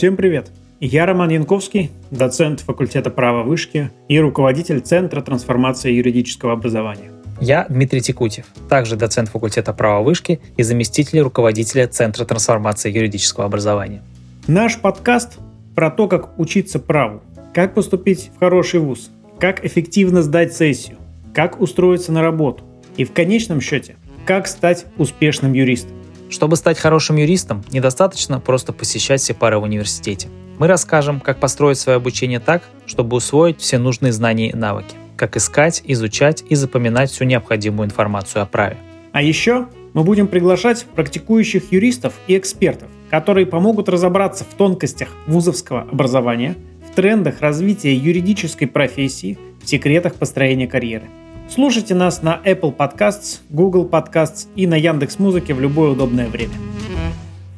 Всем привет! Я Роман Янковский, доцент факультета права вышки и руководитель Центра трансформации юридического образования. Я Дмитрий Текутев, также доцент факультета права вышки и заместитель руководителя Центра трансформации юридического образования. Наш подкаст про то, как учиться праву, как поступить в хороший вуз, как эффективно сдать сессию, как устроиться на работу и в конечном счете, как стать успешным юристом. Чтобы стать хорошим юристом, недостаточно просто посещать все пары в университете. Мы расскажем, как построить свое обучение так, чтобы усвоить все нужные знания и навыки, как искать, изучать и запоминать всю необходимую информацию о праве. А еще мы будем приглашать практикующих юристов и экспертов, которые помогут разобраться в тонкостях вузовского образования, в трендах развития юридической профессии, в секретах построения карьеры – Слушайте нас на Apple Podcasts, Google Podcasts и на Яндекс Музыке в любое удобное время.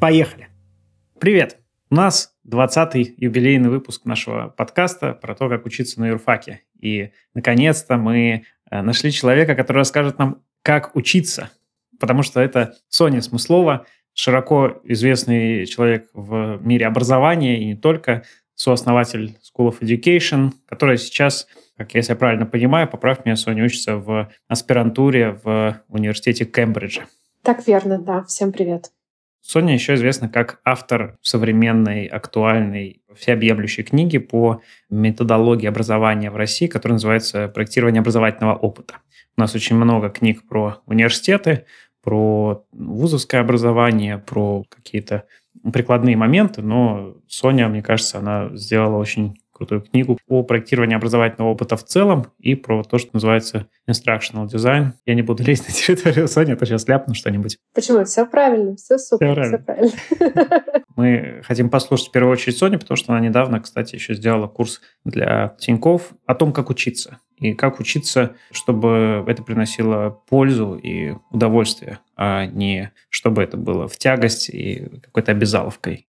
Поехали! Привет! У нас 20-й юбилейный выпуск нашего подкаста про то, как учиться на юрфаке. И, наконец-то, мы э, нашли человека, который расскажет нам, как учиться. Потому что это Соня Смыслова, широко известный человек в мире образования и не только, сооснователь School of Education, которая сейчас как если я правильно понимаю, поправь меня, Соня учится в аспирантуре в университете Кембриджа. Так верно, да. Всем привет. Соня еще известна как автор современной, актуальной, всеобъемлющей книги по методологии образования в России, которая называется «Проектирование образовательного опыта». У нас очень много книг про университеты, про вузовское образование, про какие-то прикладные моменты, но Соня, мне кажется, она сделала очень крутую книгу по проектированию образовательного опыта в целом и про то, что называется instructional design. Я не буду лезть на территорию Сони, а то сейчас ляпну что-нибудь. Почему? Все правильно, все супер, все правильно. Все правильно. Мы хотим послушать в первую очередь Соню, потому что она недавно, кстати, еще сделала курс для Тиньков о том, как учиться. И как учиться, чтобы это приносило пользу и удовольствие, а не чтобы это было в тягость и какой-то обязаловкой.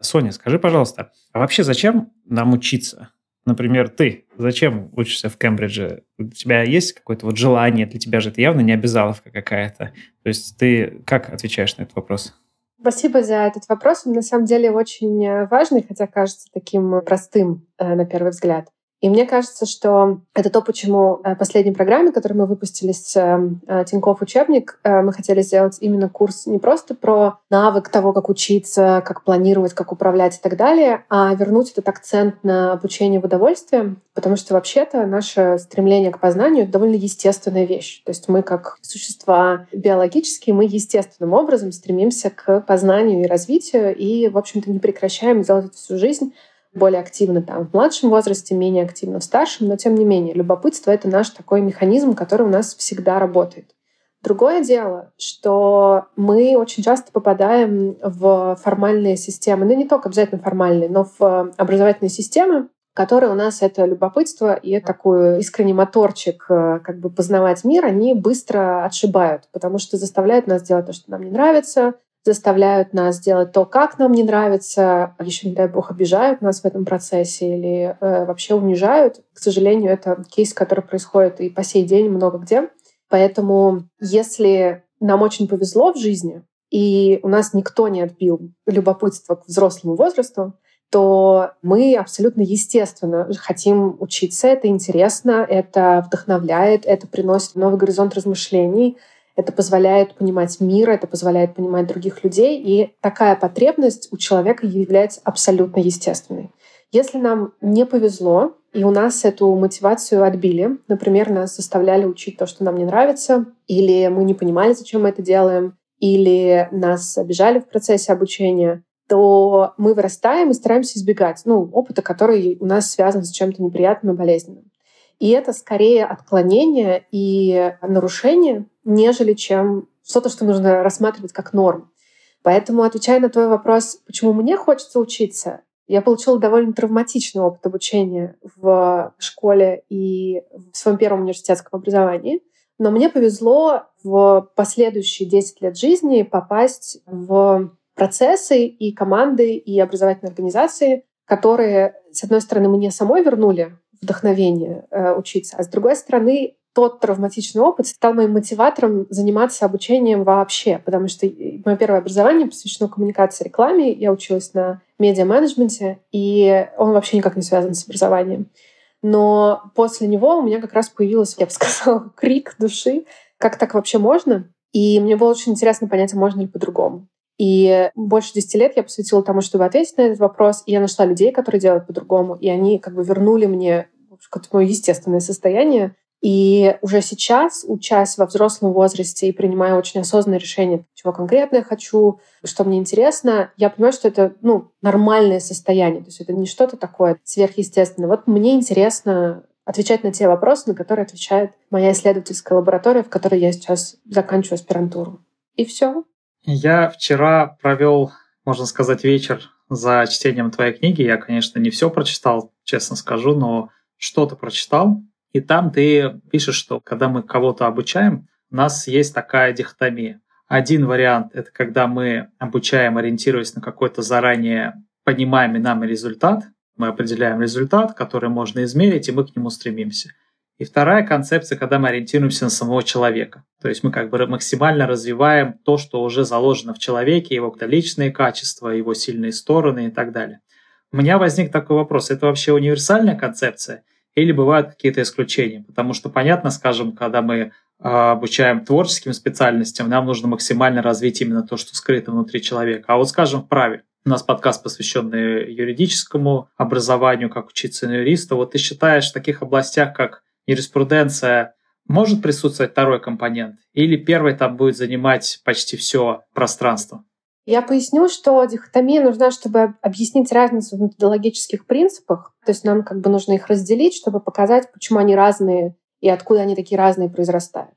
Соня, скажи, пожалуйста, а вообще зачем нам учиться? Например, ты зачем учишься в Кембридже? У тебя есть какое-то вот желание, для тебя же это явно не обязаловка какая-то. То есть ты как отвечаешь на этот вопрос? Спасибо за этот вопрос. Он на самом деле очень э, важный, хотя кажется таким простым э, на первый взгляд. И мне кажется, что это то, почему э, в последней программе, которую мы выпустили с э, Тинькофф учебник, э, мы хотели сделать именно курс не просто про навык того, как учиться, как планировать, как управлять и так далее, а вернуть этот акцент на обучение в удовольствие, потому что вообще-то наше стремление к познанию — это довольно естественная вещь. То есть мы как существа биологические, мы естественным образом стремимся к познанию и развитию, и, в общем-то, не прекращаем делать это всю жизнь, более активно там в младшем возрасте, менее активно в старшем, но тем не менее любопытство — это наш такой механизм, который у нас всегда работает. Другое дело, что мы очень часто попадаем в формальные системы, ну не только обязательно формальные, но в образовательные системы, которые у нас это любопытство и такой искренний моторчик э, как бы познавать мир, они быстро отшибают, потому что заставляют нас делать то, что нам не нравится, заставляют нас делать то, как нам не нравится, еще, не дай бог, обижают нас в этом процессе или э, вообще унижают. К сожалению, это кейс, который происходит и по сей день много где. Поэтому если нам очень повезло в жизни, и у нас никто не отбил любопытство к взрослому возрасту, то мы абсолютно естественно хотим учиться. Это интересно, это вдохновляет, это приносит новый горизонт размышлений — это позволяет понимать мир, это позволяет понимать других людей, и такая потребность у человека является абсолютно естественной. Если нам не повезло, и у нас эту мотивацию отбили, например, нас заставляли учить то, что нам не нравится, или мы не понимали, зачем мы это делаем, или нас обижали в процессе обучения, то мы вырастаем и стараемся избегать ну, опыта, который у нас связан с чем-то неприятным и болезненным. И это скорее отклонение и нарушение, нежели чем что-то, что нужно рассматривать как норм. Поэтому, отвечая на твой вопрос, почему мне хочется учиться, я получила довольно травматичный опыт обучения в школе и в своем первом университетском образовании. Но мне повезло в последующие 10 лет жизни попасть в процессы и команды и образовательные организации, которые, с одной стороны, мне самой вернули вдохновение э, учиться, а с другой стороны, тот травматичный опыт стал моим мотиватором заниматься обучением вообще, потому что мое первое образование посвящено коммуникации рекламе. Я училась на медиа-менеджменте, и он вообще никак не связан с образованием. Но после него у меня как раз появился, я бы сказала, крик души, как так вообще можно? И мне было очень интересно понять, а можно ли по-другому. И больше 10 лет я посвятила тому, чтобы ответить на этот вопрос. И я нашла людей, которые делают по-другому. И они как бы вернули мне какое-то мое естественное состояние. И уже сейчас, учась во взрослом возрасте и принимая очень осознанное решение, чего конкретно я хочу, что мне интересно, я понимаю, что это ну, нормальное состояние. То есть это не что-то такое сверхъестественное. Вот мне интересно отвечать на те вопросы, на которые отвечает моя исследовательская лаборатория, в которой я сейчас заканчиваю аспирантуру. И все. Я вчера провел, можно сказать, вечер за чтением твоей книги. Я, конечно, не все прочитал, честно скажу, но что-то прочитал. И там ты пишешь, что когда мы кого-то обучаем, у нас есть такая дихотомия. Один вариант — это когда мы обучаем, ориентируясь на какой-то заранее понимаемый нами результат. Мы определяем результат, который можно измерить, и мы к нему стремимся. И вторая концепция, когда мы ориентируемся на самого человека. То есть мы как бы максимально развиваем то, что уже заложено в человеке, его личные качества, его сильные стороны и так далее. У меня возник такой вопрос. Это вообще универсальная концепция или бывают какие-то исключения? Потому что понятно, скажем, когда мы а, обучаем творческим специальностям, нам нужно максимально развить именно то, что скрыто внутри человека. А вот, скажем, в праве. У нас подкаст, посвященный юридическому образованию, как учиться на юриста. Вот ты считаешь, в таких областях, как юриспруденция, может присутствовать второй компонент? Или первый там будет занимать почти все пространство? Я поясню, что дихотомия нужна, чтобы объяснить разницу в методологических принципах. То есть нам как бы нужно их разделить, чтобы показать, почему они разные и откуда они такие разные произрастают.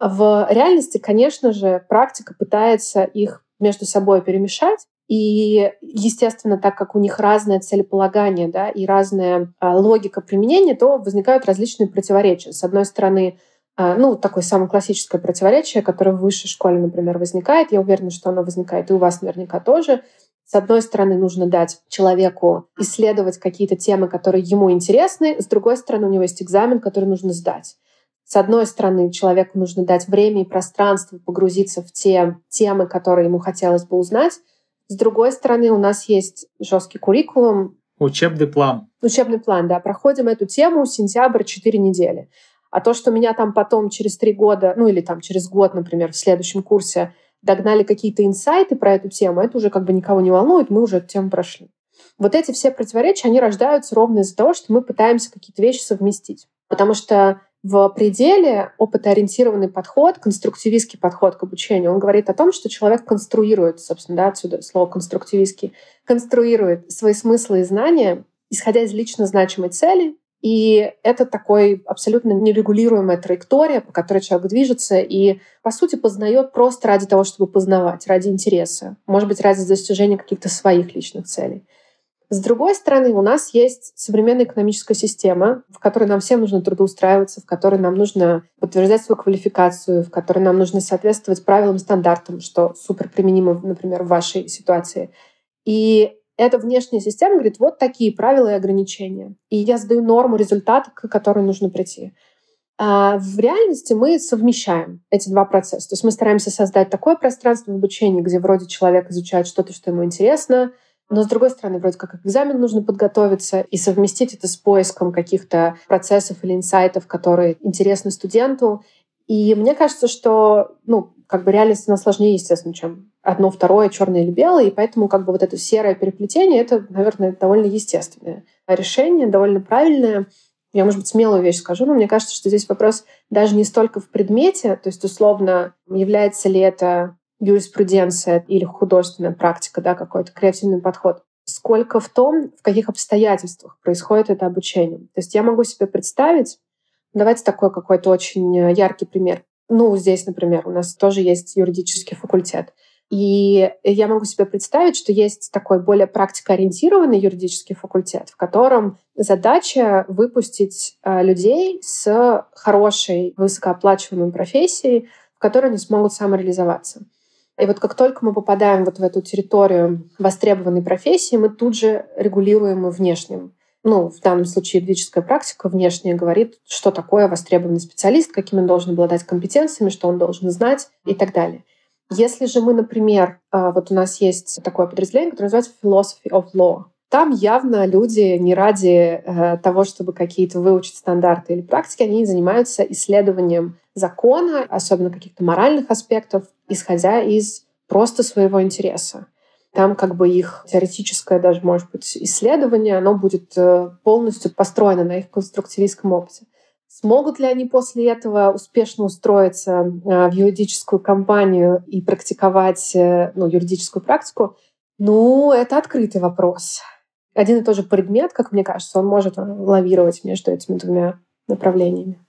В реальности, конечно же, практика пытается их между собой перемешать. И, естественно, так как у них разное целеполагание да, и разная а, логика применения, то возникают различные противоречия. С одной стороны, а, ну, такое самое классическое противоречие, которое в высшей школе, например, возникает. Я уверена, что оно возникает и у вас наверняка тоже. С одной стороны, нужно дать человеку исследовать какие-то темы, которые ему интересны. С другой стороны, у него есть экзамен, который нужно сдать. С одной стороны, человеку нужно дать время и пространство погрузиться в те темы, которые ему хотелось бы узнать. С другой стороны, у нас есть жесткий куррикулум. Учебный план. Учебный план, да. Проходим эту тему сентябрь 4 недели. А то, что меня там потом через три года, ну или там через год, например, в следующем курсе догнали какие-то инсайты про эту тему, это уже как бы никого не волнует, мы уже эту тему прошли. Вот эти все противоречия, они рождаются ровно из-за того, что мы пытаемся какие-то вещи совместить. Потому что в пределе опытоориентированный подход, конструктивистский подход к обучению, он говорит о том, что человек конструирует, собственно, да, отсюда слово конструктивистский, конструирует свои смыслы и знания, исходя из лично значимой цели, и это такой абсолютно нерегулируемая траектория, по которой человек движется и, по сути, познает просто ради того, чтобы познавать, ради интереса, может быть, ради достижения каких-то своих личных целей. С другой стороны, у нас есть современная экономическая система, в которой нам всем нужно трудоустраиваться, в которой нам нужно подтверждать свою квалификацию, в которой нам нужно соответствовать правилам, стандартам, что супер применимо, например, в вашей ситуации. И эта внешняя система говорит, вот такие правила и ограничения. И я задаю норму результата, к которой нужно прийти. А в реальности мы совмещаем эти два процесса. То есть мы стараемся создать такое пространство в обучении, где вроде человек изучает что-то, что ему интересно, но с другой стороны, вроде как экзамен нужно подготовиться и совместить это с поиском каких-то процессов или инсайтов, которые интересны студенту. И мне кажется, что ну, как бы реальность она сложнее, естественно, чем одно, второе, черное или белое, и поэтому как бы вот это серое переплетение, это, наверное, довольно естественное решение, довольно правильное. Я, может быть, смелую вещь скажу, но мне кажется, что здесь вопрос даже не столько в предмете, то есть, условно, является ли это юриспруденция или художественная практика, да, какой-то креативный подход, сколько в том, в каких обстоятельствах происходит это обучение. То есть я могу себе представить, давайте такой какой-то очень яркий пример. Ну, здесь, например, у нас тоже есть юридический факультет. И я могу себе представить, что есть такой более практикоориентированный юридический факультет, в котором задача выпустить э, людей с хорошей, высокооплачиваемой профессией, в которой они смогут самореализоваться. И вот как только мы попадаем вот в эту территорию востребованной профессии, мы тут же регулируем и внешним ну, в данном случае юридическая практика внешне говорит, что такое востребованный специалист, какими он должен обладать компетенциями, что он должен знать и так далее. Если же мы, например, а, вот у нас есть такое подразделение, которое называется Philosophy of Law, там явно люди не ради э, того, чтобы какие-то выучить стандарты или практики, они занимаются исследованием закона, особенно каких-то моральных аспектов, исходя из просто своего интереса. Там как бы их теоретическое даже, может быть, исследование, оно будет э, полностью построено на их конструктивистском опыте. Смогут ли они после этого успешно устроиться э, в юридическую компанию и практиковать э, ну, юридическую практику? Ну, это открытый вопрос. Один и тот же предмет, как мне кажется, он может лавировать между этими двумя направлениями.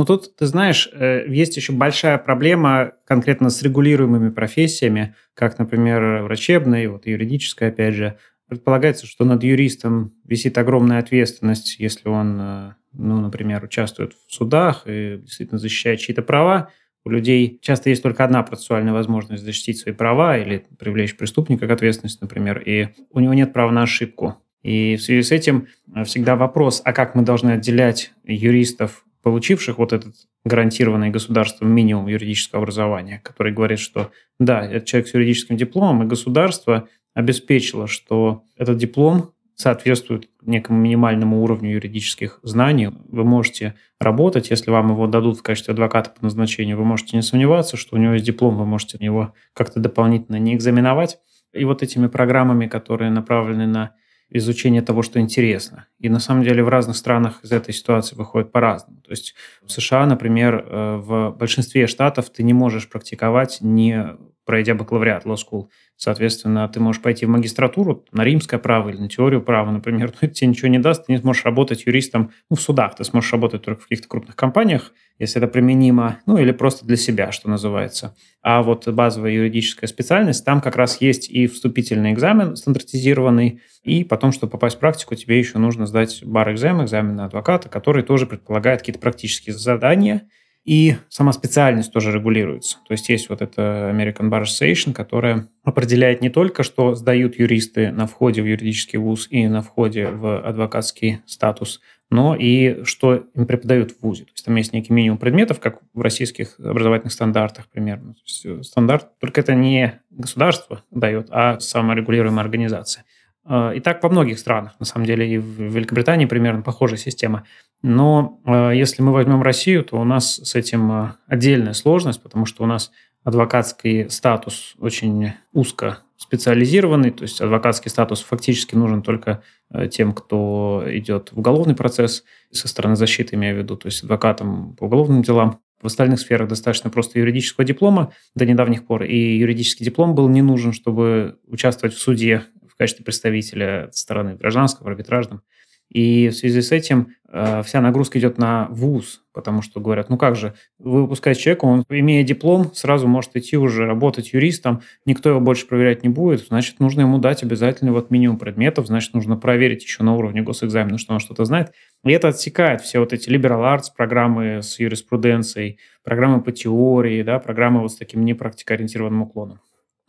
Ну тут, ты знаешь, э, есть еще большая проблема конкретно с регулируемыми профессиями, как, например, врачебная, вот юридическая, опять же. Предполагается, что над юристом висит огромная ответственность, если он, э, ну, например, участвует в судах и действительно защищает чьи-то права. У людей часто есть только одна процессуальная возможность защитить свои права или привлечь преступника к ответственности, например, и у него нет права на ошибку. И в связи с этим э, всегда вопрос, а как мы должны отделять юристов получивших вот этот гарантированный государством минимум юридического образования, который говорит, что да, это человек с юридическим дипломом, и государство обеспечило, что этот диплом соответствует некому минимальному уровню юридических знаний. Вы можете работать, если вам его дадут в качестве адвоката по назначению, вы можете не сомневаться, что у него есть диплом, вы можете его как-то дополнительно не экзаменовать. И вот этими программами, которые направлены на изучение того, что интересно. И на самом деле в разных странах из этой ситуации выходит по-разному. То есть в США, например, э, в большинстве штатов ты не можешь практиковать, не пройдя бакалавриат, law school. Соответственно, ты можешь пойти в магистратуру на римское право или на теорию права, например, но это тебе ничего не даст, ты не сможешь работать юристом ну, в судах, ты сможешь работать только в каких-то крупных компаниях, если это применимо, ну или просто для себя, что называется. А вот базовая юридическая специальность, там как раз есть и вступительный экзамен стандартизированный, и потом, чтобы попасть в практику, тебе еще нужно сдать бар-экзамен, экзамен на адвоката, который тоже предполагает какие-то практические задания – и сама специальность тоже регулируется. То есть есть вот эта American Bar Association, которая определяет не только, что сдают юристы на входе в юридический вуз и на входе в адвокатский статус, но и что им преподают в ВУЗе. То есть там есть некий минимум предметов, как в российских образовательных стандартах примерно. Э, стандарт, только это не государство дает, а саморегулируемая организация. Э, и так во многих странах, на самом деле, и в Великобритании примерно похожая система. Но э, если мы возьмем Россию, то у нас с этим э, отдельная сложность, потому что у нас адвокатский статус очень узко специализированный, то есть адвокатский статус фактически нужен только тем, кто идет в уголовный процесс, со стороны защиты имею в виду, то есть адвокатам по уголовным делам. В остальных сферах достаточно просто юридического диплома до недавних пор, и юридический диплом был не нужен, чтобы участвовать в суде качестве представителя стороны гражданского, арбитражном. И в связи с этим э, вся нагрузка идет на ВУЗ, потому что говорят, ну как же, вы выпускаете человека, он, имея диплом, сразу может идти уже работать юристом, никто его больше проверять не будет, значит, нужно ему дать обязательно вот минимум предметов, значит, нужно проверить еще на уровне госэкзамена, что он что-то знает. И это отсекает все вот эти liberal arts, программы с юриспруденцией, программы по теории, да, программы вот с таким непрактикоориентированным уклоном.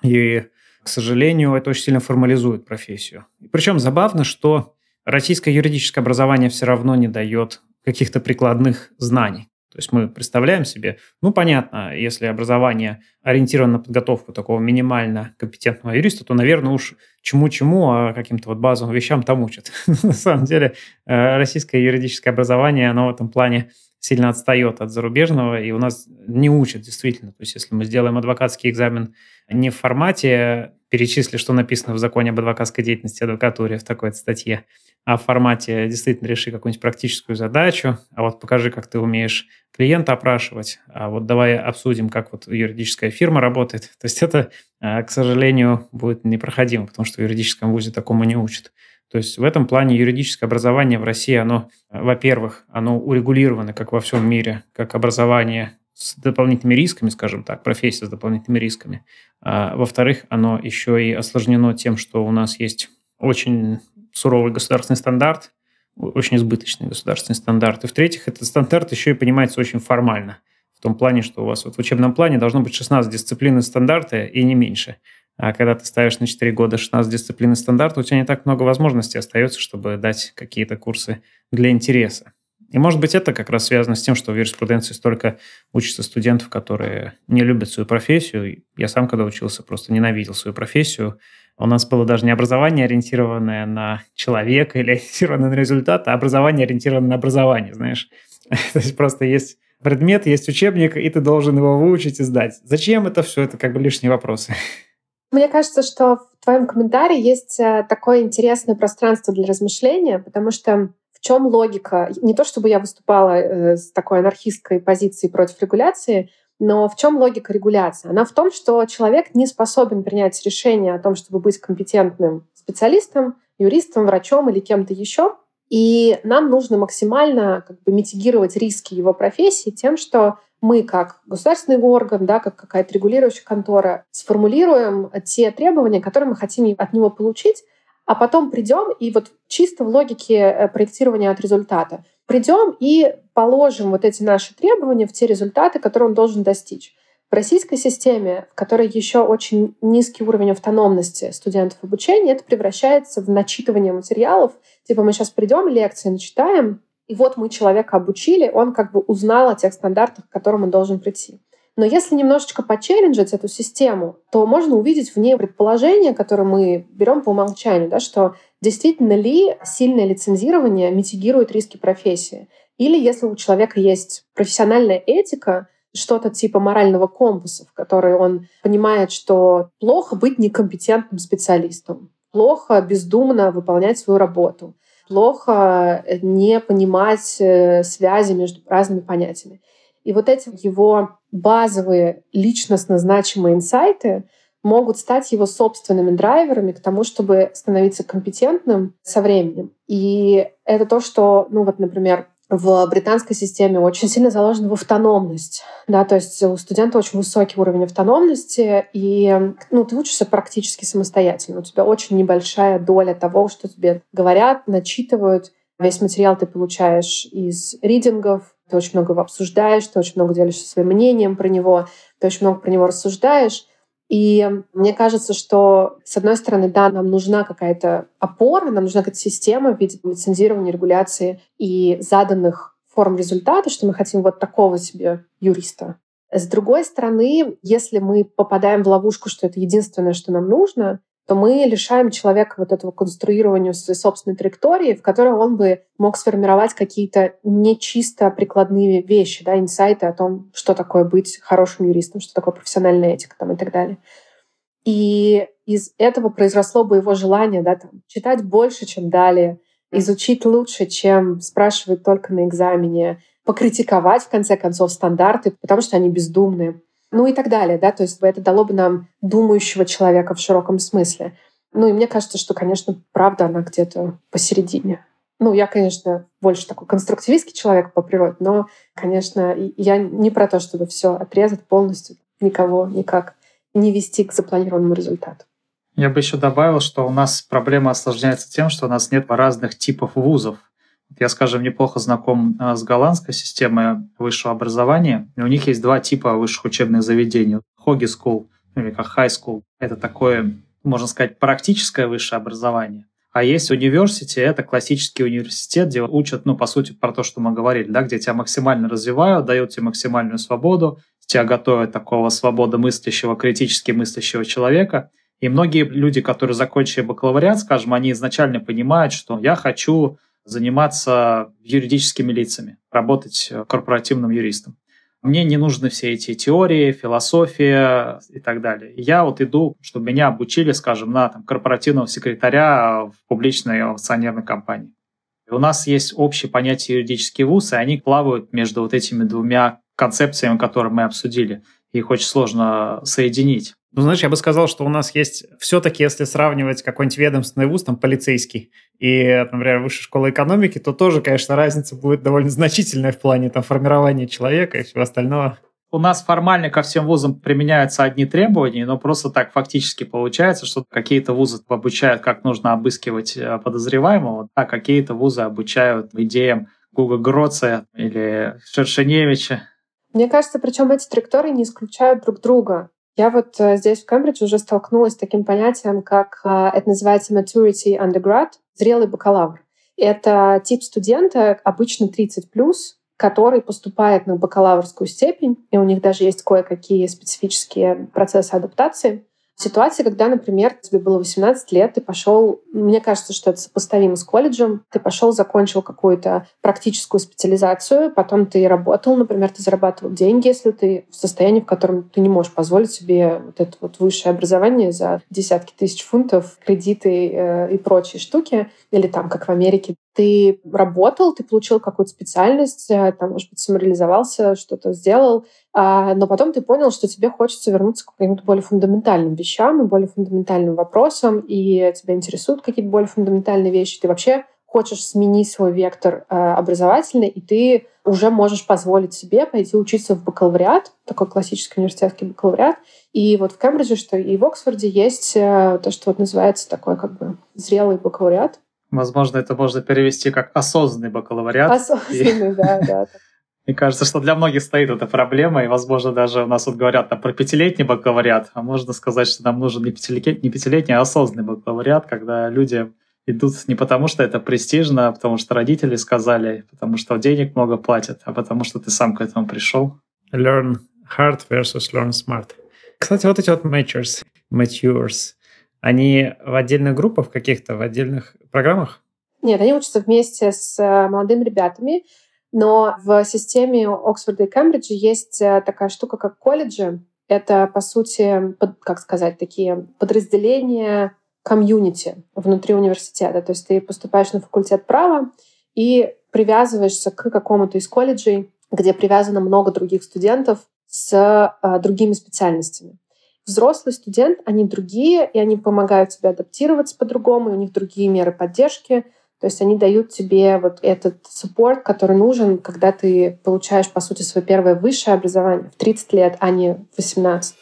И к сожалению, это очень сильно формализует профессию. Причем забавно, что российское юридическое образование все равно не дает каких-то прикладных знаний. То есть мы представляем себе, ну, понятно, если образование ориентировано на подготовку такого минимально компетентного юриста, то, наверное, уж чему-чему, а каким-то вот базовым вещам там учат. На самом деле, э, российское юридическое образование, оно в этом плане сильно отстает от зарубежного, и у нас не учат действительно. То есть если мы сделаем адвокатский экзамен не в формате перечисли, что написано в законе об адвокатской деятельности адвокатуре в такой статье, а в формате действительно реши какую-нибудь практическую задачу, а вот покажи, как ты умеешь клиента опрашивать, а вот давай обсудим, как вот юридическая фирма работает. То есть это, а, к сожалению, будет непроходимо, потому что в юридическом вузе такому не учат. То есть в этом плане юридическое образование в России, оно, во-первых, оно урегулировано, как во всем мире, как образование с дополнительными рисками, скажем так, профессия с дополнительными рисками. А, во-вторых, оно еще и осложнено тем, что у нас есть очень суровый государственный стандарт, очень избыточный государственный стандарт. И в-третьих, этот стандарт еще и понимается очень формально. В том плане, что у вас вот в учебном плане должно быть 16 дисциплин и стандарты, и не меньше. А когда ты ставишь на 4 года 16 дисциплин стандарт, у тебя не так много возможностей остается, чтобы дать какие-то курсы для интереса. И может быть это как раз связано с тем, что в юриспруденции столько учатся студентов, которые не любят свою профессию. Я сам, когда учился, просто ненавидел свою профессию. У нас было даже не образование, ориентированное на человека или ориентированное на результат, а образование, ориентированное на образование, знаешь. То есть просто есть предмет, есть учебник, и ты должен его выучить и сдать. Зачем это все? Это как бы лишние вопросы. Мне кажется, что в твоем комментарии есть э, такое интересное пространство для размышления, потому что в чем логика? Не то, чтобы я выступала э, с такой анархистской позицией против регуляции, но в чем логика регуляции? Она в том, что человек не способен принять решение о том, чтобы быть компетентным специалистом, юристом, врачом или кем-то еще. И нам нужно максимально как бы, митигировать риски его профессии тем, что мы как государственный орган, да, как какая-то регулирующая контора, сформулируем те требования, которые мы хотим от него получить, а потом придем и вот чисто в логике э, проектирования от результата придем и положим вот эти наши требования в те результаты, которые он должен достичь. В российской системе, в которой еще очень низкий уровень автономности студентов обучения, это превращается в начитывание материалов. Типа мы сейчас придем, лекции начитаем, и вот мы человека обучили, он как бы узнал о тех стандартах, к которым он должен прийти. Но если немножечко почелленджить эту систему, то можно увидеть в ней предположение, которое мы берем по умолчанию, да, что действительно ли сильное лицензирование митигирует риски профессии. Или если у человека есть профессиональная этика, что-то типа морального компаса, в которой он понимает, что плохо быть некомпетентным специалистом, плохо бездумно выполнять свою работу, плохо не понимать э, связи между разными понятиями. И вот эти его базовые личностно значимые инсайты могут стать его собственными драйверами к тому, чтобы становиться компетентным со временем. И это то, что, ну вот, например, в британской системе очень сильно заложена в автономность. Да, то есть у студента очень высокий уровень автономности, и ну, ты учишься практически самостоятельно. У тебя очень небольшая доля того, что тебе говорят, начитывают. Весь материал ты получаешь из ридингов, ты очень много его обсуждаешь, ты очень много делишься своим мнением про него, ты очень много про него рассуждаешь. И мне кажется, что, с одной стороны, да, нам нужна какая-то опора, нам нужна какая-то система в виде лицензирования, регуляции и заданных форм результата, что мы хотим вот такого себе юриста. С другой стороны, если мы попадаем в ловушку, что это единственное, что нам нужно, то мы лишаем человека вот этого конструирования своей собственной траектории, в которой он бы мог сформировать какие-то не чисто прикладные вещи, да, инсайты о том, что такое быть хорошим юристом, что такое профессиональная этика там, и так далее. И из этого произросло бы его желание да, там, читать больше, чем далее, изучить лучше, чем спрашивать только на экзамене, покритиковать, в конце концов, стандарты, потому что они бездумные ну и так далее, да, то есть это дало бы нам думающего человека в широком смысле. Ну и мне кажется, что, конечно, правда она где-то посередине. Ну, я, конечно, больше такой конструктивистский человек по природе, но, конечно, я не про то, чтобы все отрезать полностью, никого никак не вести к запланированному результату. Я бы еще добавил, что у нас проблема осложняется тем, что у нас нет разных типов вузов. Я, скажем, неплохо знаком а, с голландской системой высшего образования. У них есть два типа высших учебных заведений. Хоги School, или как High School. Это такое, можно сказать, практическое высшее образование. А есть университет, это классический университет, где учат, ну, по сути, про то, что мы говорили, да, где тебя максимально развивают, дают тебе максимальную свободу, тебя готовят такого свободомыслящего, критически мыслящего человека. И многие люди, которые закончили бакалавриат, скажем, они изначально понимают, что я хочу заниматься юридическими лицами, работать э, корпоративным юристом. Мне не нужны все эти теории, философия и так далее. Я вот иду, чтобы меня обучили, скажем, на там, корпоративного секретаря в публичной акционерной компании. И у нас есть общее понятие юридический вуз, и они плавают между вот этими двумя концепциями, которые мы обсудили. Их очень сложно соединить. Ну, знаешь, я бы сказал, что у нас есть все-таки, если сравнивать какой-нибудь ведомственный вуз, там, полицейский, и, например, высшая школа экономики, то тоже, конечно, разница будет довольно значительная в плане там, формирования человека и всего остального. У нас формально ко всем вузам применяются одни требования, но просто так фактически получается, что какие-то вузы обучают, как нужно обыскивать э, подозреваемого, а какие-то вузы обучают идеям Гуга Гроца или Шершеневича. Мне кажется, причем эти траектории не исключают друг друга. Я вот э, здесь в Кембридже уже столкнулась с таким понятием, как э, это называется maturity undergrad, зрелый бакалавр. Это тип студента, обычно 30+, который поступает на бакалаврскую степень, и у них даже есть кое-какие специфические процессы адаптации ситуации, когда, например, тебе было 18 лет, ты пошел, мне кажется, что это сопоставимо с колледжем, ты пошел, закончил какую-то практическую специализацию, потом ты работал, например, ты зарабатывал деньги, если ты в состоянии, в котором ты не можешь позволить себе вот это вот высшее образование за десятки тысяч фунтов, кредиты э, и прочие штуки, или там, как в Америке, ты работал, ты получил какую-то специальность, э, там, может быть, самореализовался, что-то сделал, а, но потом ты понял, что тебе хочется вернуться к каким-то более фундаментальным вещам и более фундаментальным вопросам, и тебя интересуют какие-то более фундаментальные вещи. Ты вообще хочешь сменить свой вектор э, образовательный, и ты уже можешь позволить себе пойти учиться в бакалавриат, такой классический университетский бакалавриат. И вот в Кембридже, что и в Оксфорде есть э, то, что вот называется такой как бы зрелый бакалавриат. Возможно, это можно перевести как осознанный бакалавриат. Осознанный, да, да. Мне кажется, что для многих стоит эта проблема, и, возможно, даже у нас вот говорят там, про пятилетний бакалавриат, а можно сказать, что нам нужен не пятилетний, не пятилетний, а осознанный бакалавриат, когда люди идут не потому, что это престижно, а потому что родители сказали, потому что денег много платят, а потому что ты сам к этому пришел. Learn hard versus learn smart. Кстати, вот эти вот matures, matures, они в отдельных группах каких-то, в отдельных программах? Нет, они учатся вместе с э, молодыми ребятами, но в системе Оксфорда и Кембриджа есть э, такая штука, как колледжи. Это, по сути, как сказать, такие подразделения комьюнити внутри университета. То есть ты поступаешь на факультет права и привязываешься к какому-то из колледжей, где привязано много других студентов с э, другими специальностями. Взрослый студент, они другие, и они помогают тебе адаптироваться по-другому, и у них другие меры поддержки — то есть они дают тебе вот этот суппорт, который нужен, когда ты получаешь, по сути, свое первое высшее образование в 30 лет, а не в 18.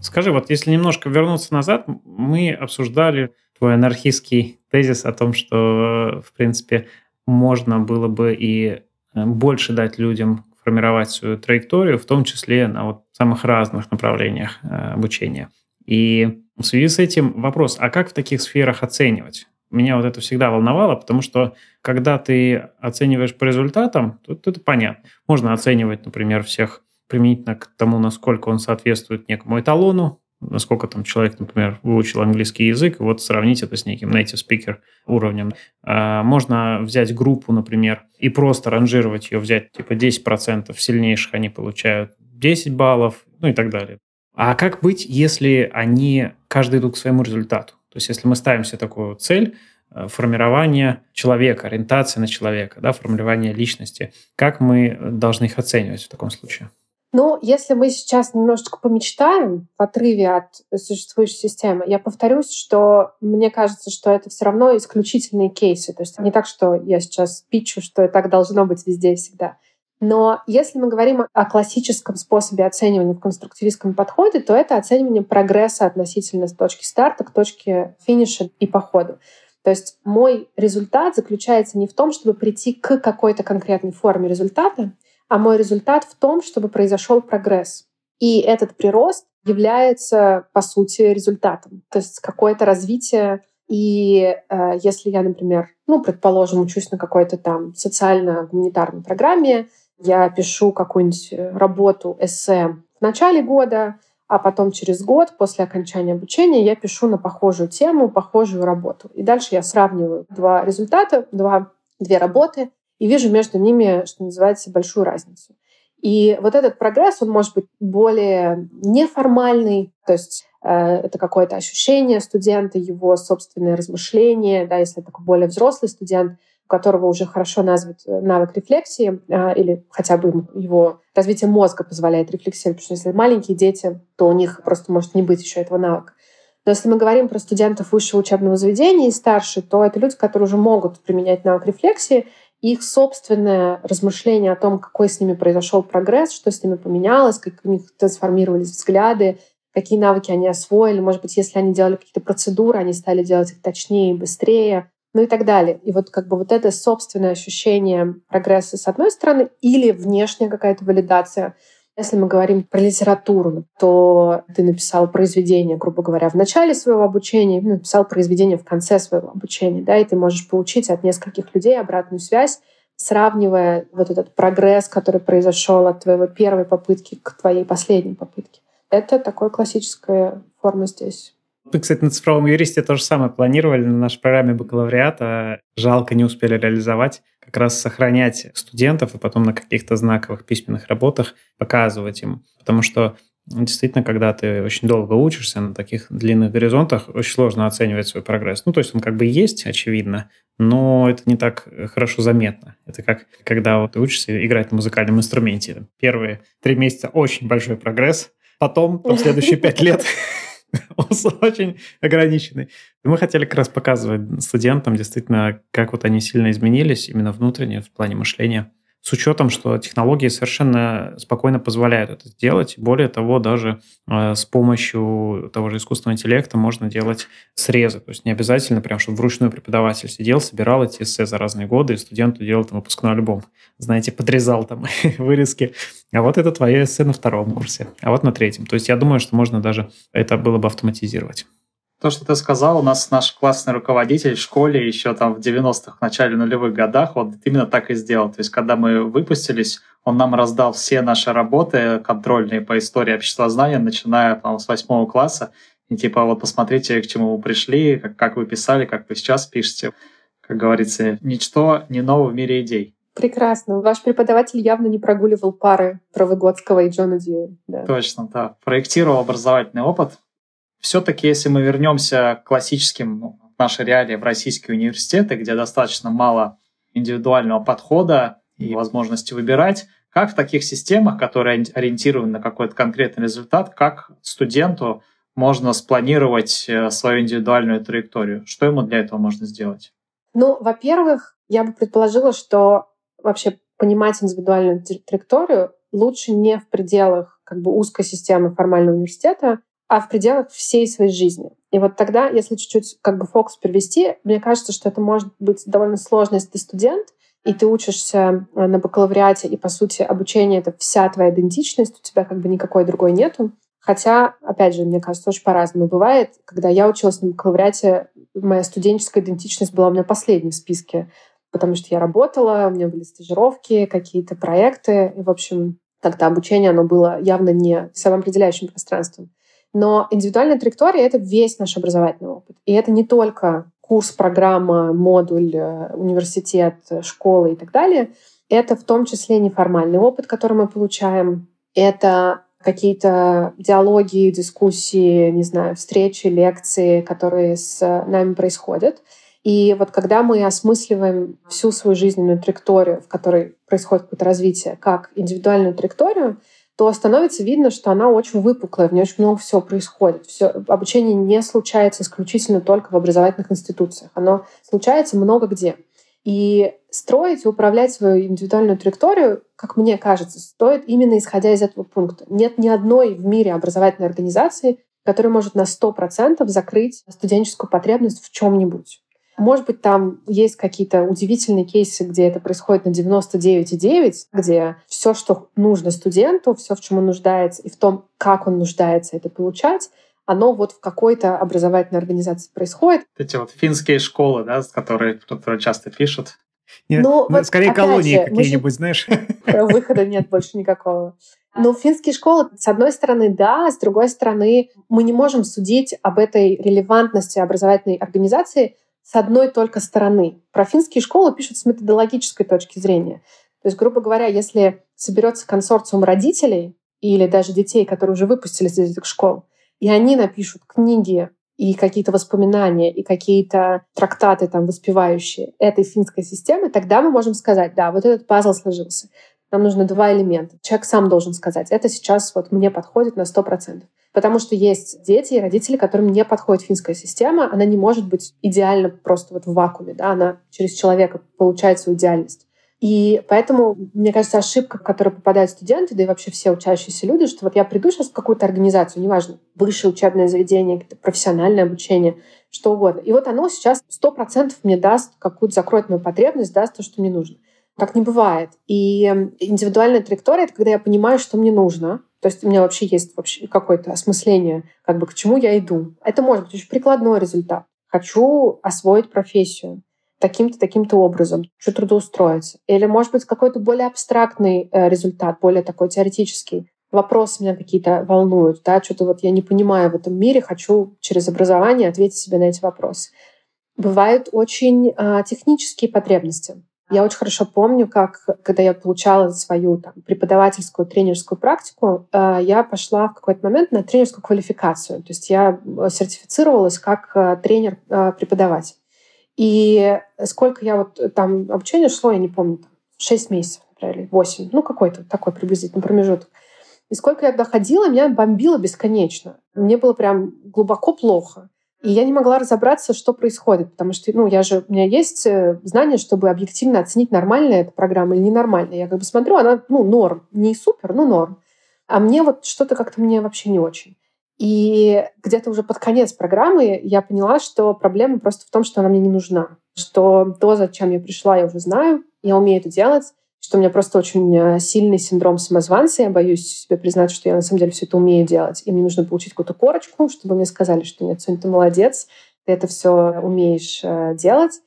Скажи, вот если немножко вернуться назад, мы обсуждали твой анархистский тезис о том, что, в принципе, можно было бы и э, больше дать людям формировать свою траекторию, в том числе на вот самых разных направлениях э, обучения. И в связи с этим вопрос, а как в таких сферах оценивать? Меня вот это всегда волновало, потому что когда ты оцениваешь по результатам, то, то это понятно. Можно оценивать, например, всех применительно к тому, насколько он соответствует некому эталону, насколько там человек, например, выучил английский язык, вот сравнить это с неким native speaker уровнем. А можно взять группу, например, и просто ранжировать ее, взять типа 10% сильнейших они получают 10 баллов, ну и так далее. А как быть, если они каждый идут к своему результату? То есть если мы ставим себе такую цель, э, формирование человека, ориентация на человека, да, формирование личности, как мы должны их оценивать в таком случае? Ну, если мы сейчас немножечко помечтаем в отрыве от существующей системы, я повторюсь, что мне кажется, что это все равно исключительные кейсы. То есть не так, что я сейчас пичу, что так должно быть везде и всегда. Но если мы говорим о классическом способе оценивания в конструктивистском подходе, то это оценивание прогресса относительно с точки старта к точке финиша и по ходу. То есть мой результат заключается не в том, чтобы прийти к какой-то конкретной форме результата, а мой результат в том, чтобы произошел прогресс. И этот прирост является, по сути, результатом. То есть какое-то развитие. И э, если я, например, ну, предположим, учусь на какой-то там социально-гуманитарной программе, я пишу какую-нибудь э, работу, эссе в начале года, а потом через год после окончания обучения я пишу на похожую тему, похожую работу. И дальше я сравниваю два результата, два, две работы, и вижу между ними, что называется, большую разницу. И вот этот прогресс, он может быть более неформальный, то есть э, это какое-то ощущение студента, его собственное размышление, да, если это более взрослый студент, у которого уже хорошо назван э, навык рефлексии, а, или хотя бы его развитие мозга позволяет рефлексировать, потому что если маленькие дети, то у них просто может не быть еще этого навыка. Но если мы говорим про студентов высшего учебного заведения и старше, то это люди, которые уже могут применять навык рефлексии, их собственное размышление о том, какой с ними произошел прогресс, что с ними поменялось, как у них трансформировались взгляды, какие навыки они освоили. Может быть, если они делали какие-то процедуры, они стали делать их точнее и быстрее ну и так далее. И вот как бы вот это собственное ощущение прогресса с одной стороны или внешняя какая-то валидация. Если мы говорим про литературу, то ты написал произведение, грубо говоря, в начале своего обучения, написал произведение в конце своего обучения, да, и ты можешь получить от нескольких людей обратную связь, сравнивая вот этот прогресс, который произошел от твоей первой попытки к твоей последней попытке. Это такая классическая форма здесь. Мы, кстати, на цифровом юристе то же самое планировали на нашей программе бакалавриата. Жалко, не успели реализовать. Как раз сохранять студентов и потом на каких-то знаковых письменных работах показывать им. Потому что действительно, когда ты очень долго учишься на таких длинных горизонтах, очень сложно оценивать свой прогресс. Ну, то есть он как бы есть, очевидно, но это не так хорошо заметно. Это как когда вот ты учишься играть на музыкальном инструменте. Первые три месяца очень большой прогресс, потом, там, следующие пять лет очень ограниченный. Мы хотели как раз показывать студентам действительно, как вот они сильно изменились именно внутренне в плане мышления с учетом, что технологии совершенно спокойно позволяют это сделать. Более того, даже э, с помощью того же искусственного интеллекта можно делать срезы. То есть не обязательно прям, чтобы вручную преподаватель сидел, собирал эти эссе за разные годы, и студенту делал там выпускной альбом. Знаете, подрезал там вырезки. А вот это твое эссе на втором курсе, а вот на третьем. То есть я думаю, что можно даже это было бы автоматизировать. То, что ты сказал, у нас наш классный руководитель в школе еще там в 90-х, в начале нулевых годах, вот именно так и сделал. То есть, когда мы выпустились, он нам раздал все наши работы контрольные по истории обществознания, начиная там, с восьмого класса. И типа вот посмотрите, к чему вы пришли, как, как вы писали, как вы сейчас пишете. Как говорится, ничто не ново в мире идей. Прекрасно. Ваш преподаватель явно не прогуливал пары про Выгодского и Джона Дьюи. Да. Точно, да. Проектировал образовательный опыт, все-таки, если мы вернемся к классическим, ну, нашей реалии в российские университеты, где достаточно мало индивидуального подхода и возможности выбирать, как в таких системах, которые ориентированы на какой-то конкретный результат, как студенту можно спланировать э, свою индивидуальную траекторию? Что ему для этого можно сделать? Ну, во-первых, я бы предположила, что вообще понимать индивидуальную траекторию лучше не в пределах как бы узкой системы формального университета, а в пределах всей своей жизни. И вот тогда, если чуть-чуть как бы фокус перевести, мне кажется, что это может быть довольно сложно, если ты студент, и ты учишься э, на бакалавриате, и, по сути, обучение — это вся твоя идентичность, у тебя как бы никакой другой нету. Хотя, опять же, мне кажется, очень по-разному бывает. Когда я училась на бакалавриате, моя студенческая идентичность была у меня последней в списке, потому что я работала, у меня были стажировки, какие-то проекты. И, в общем, тогда обучение, оно было явно не самоопределяющим пространством. Но индивидуальная траектория — это весь наш образовательный опыт. И это не только курс, программа, модуль, э, университет, школа и так далее. Это в том числе неформальный опыт, который мы получаем. Это какие-то диалоги, дискуссии, не знаю, встречи, лекции, которые с нами происходят. И вот когда мы осмысливаем всю свою жизненную траекторию, в которой происходит какое-то развитие, как индивидуальную траекторию, то становится видно, что она очень выпуклая, в ней очень много всего происходит. Все, обучение не случается исключительно только в образовательных институциях. Оно случается много где. И строить и управлять свою индивидуальную траекторию, как мне кажется, стоит именно исходя из этого пункта. Нет ни одной в мире образовательной организации, которая может на 100% закрыть студенческую потребность в чем-нибудь. Может быть, там есть какие-то удивительные кейсы, где это происходит на 99,9, где все, что нужно студенту, все, в чем он нуждается, и в том, как он нуждается это получать, оно вот в какой-то образовательной организации происходит. Эти вот финские школы, да, которые, которые часто пишут. Нет, ну, ну, вот, скорее колонии какие-нибудь, же... знаешь. Выхода нет больше никакого. Но финские школы, с одной стороны, да, с другой стороны, мы не можем судить об этой релевантности образовательной организации с одной только стороны. Про финские школы пишут с методологической точки зрения. То есть, грубо говоря, если соберется консорциум родителей или даже детей, которые уже выпустились из этих школ, и они напишут книги и какие-то воспоминания, и какие-то трактаты там воспевающие этой финской системы, тогда мы можем сказать, да, вот этот пазл сложился. Нам нужно два элемента. Человек сам должен сказать, это сейчас вот мне подходит на 100%. Потому что есть дети и родители, которым не подходит финская система. Она не может быть идеально просто вот в вакууме. Да? Она через человека получает свою идеальность. И поэтому, мне кажется, ошибка, в которую попадают студенты, да и вообще все учащиеся люди, что вот я приду сейчас в какую-то организацию, неважно, высшее учебное заведение, профессиональное обучение, что угодно. И вот оно сейчас сто процентов мне даст какую-то, закроет мою потребность, даст то, что мне нужно. Так не бывает. И индивидуальная траектория — это когда я понимаю, что мне нужно, то есть у меня вообще есть вообще какое-то осмысление, как бы к чему я иду. Это может быть очень прикладной результат. Хочу освоить профессию таким-то, таким-то образом, хочу трудоустроиться. Или, может быть, какой-то более абстрактный э, результат, более такой теоретический. Вопросы меня какие-то волнуют, да, что-то вот я не понимаю в этом мире, хочу через образование ответить себе на эти вопросы. Бывают очень э, технические потребности. Я очень хорошо помню, как, когда я получала свою там, преподавательскую тренерскую практику, э, я пошла в какой-то момент на тренерскую квалификацию. То есть я э, сертифицировалась как э, тренер-преподаватель. И сколько я вот там обучение шло, я не помню, там, 6 месяцев, например, или 8, ну какой-то такой приблизительный промежуток. И сколько я доходила, меня бомбило бесконечно. Мне было прям глубоко плохо. И я не могла разобраться, что происходит, потому что, ну, я же, у меня есть э, знание, чтобы объективно оценить, нормальная эта программа или ненормальная. Я как бы смотрю, она, ну, норм. Не супер, но норм. А мне вот что-то как-то мне вообще не очень. И где-то уже под конец программы я поняла, что проблема просто в том, что она мне не нужна. Что то, зачем я пришла, я уже знаю, я умею это делать, что у меня просто очень э, сильный синдром самозванца. Я боюсь себе признать, что я на самом деле все это умею делать. И мне нужно получить какую-то корочку, чтобы мне сказали, что нет, Соня, ты молодец, ты это все умеешь э, делать.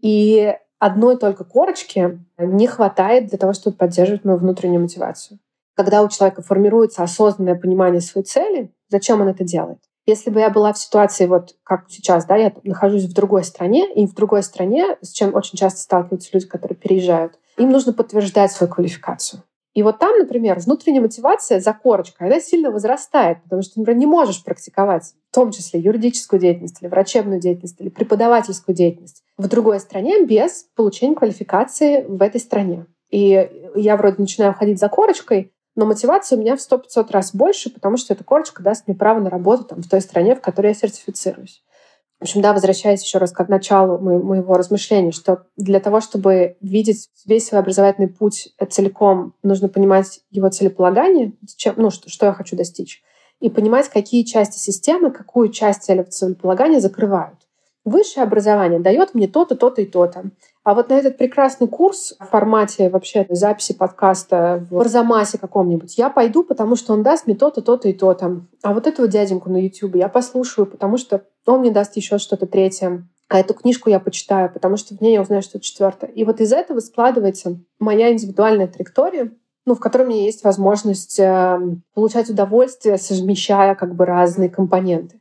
И одной только корочки не хватает для того, чтобы поддерживать мою внутреннюю мотивацию. Когда у человека формируется осознанное понимание своей цели, зачем он это делает? Если бы я была в ситуации, вот как сейчас, да, я нахожусь в другой стране, и в другой стране, с чем очень часто сталкиваются люди, которые переезжают, им нужно подтверждать свою квалификацию. И вот там, например, внутренняя мотивация за корочкой, она сильно возрастает, потому что, например, не можешь практиковать в том числе юридическую деятельность или врачебную деятельность или преподавательскую деятельность в другой стране без получения квалификации в этой стране. И я вроде начинаю ходить за корочкой, но мотивация у меня в 100-500 раз больше, потому что эта корочка даст мне право на работу там, в той стране, в которой я сертифицируюсь. В общем, да, возвращаясь еще раз к началу моего размышления, что для того, чтобы видеть весь свой образовательный путь целиком, нужно понимать его целеполагание, чем, ну, что, что я хочу достичь, и понимать, какие части системы, какую часть целеполагания закрывают. Высшее образование дает мне то-то, то-то и то-то. А вот на этот прекрасный курс в формате вообще записи подкаста в Арзамасе каком-нибудь я пойду, потому что он даст мне то-то, то-то и то-то. А вот этого дяденьку на YouTube я послушаю, потому что он мне даст еще что-то третье. А эту книжку я почитаю, потому что в ней я узнаю что-то четвертое. И вот из этого складывается моя индивидуальная траектория, ну, в которой у меня есть возможность э, получать удовольствие, совмещая как бы разные компоненты.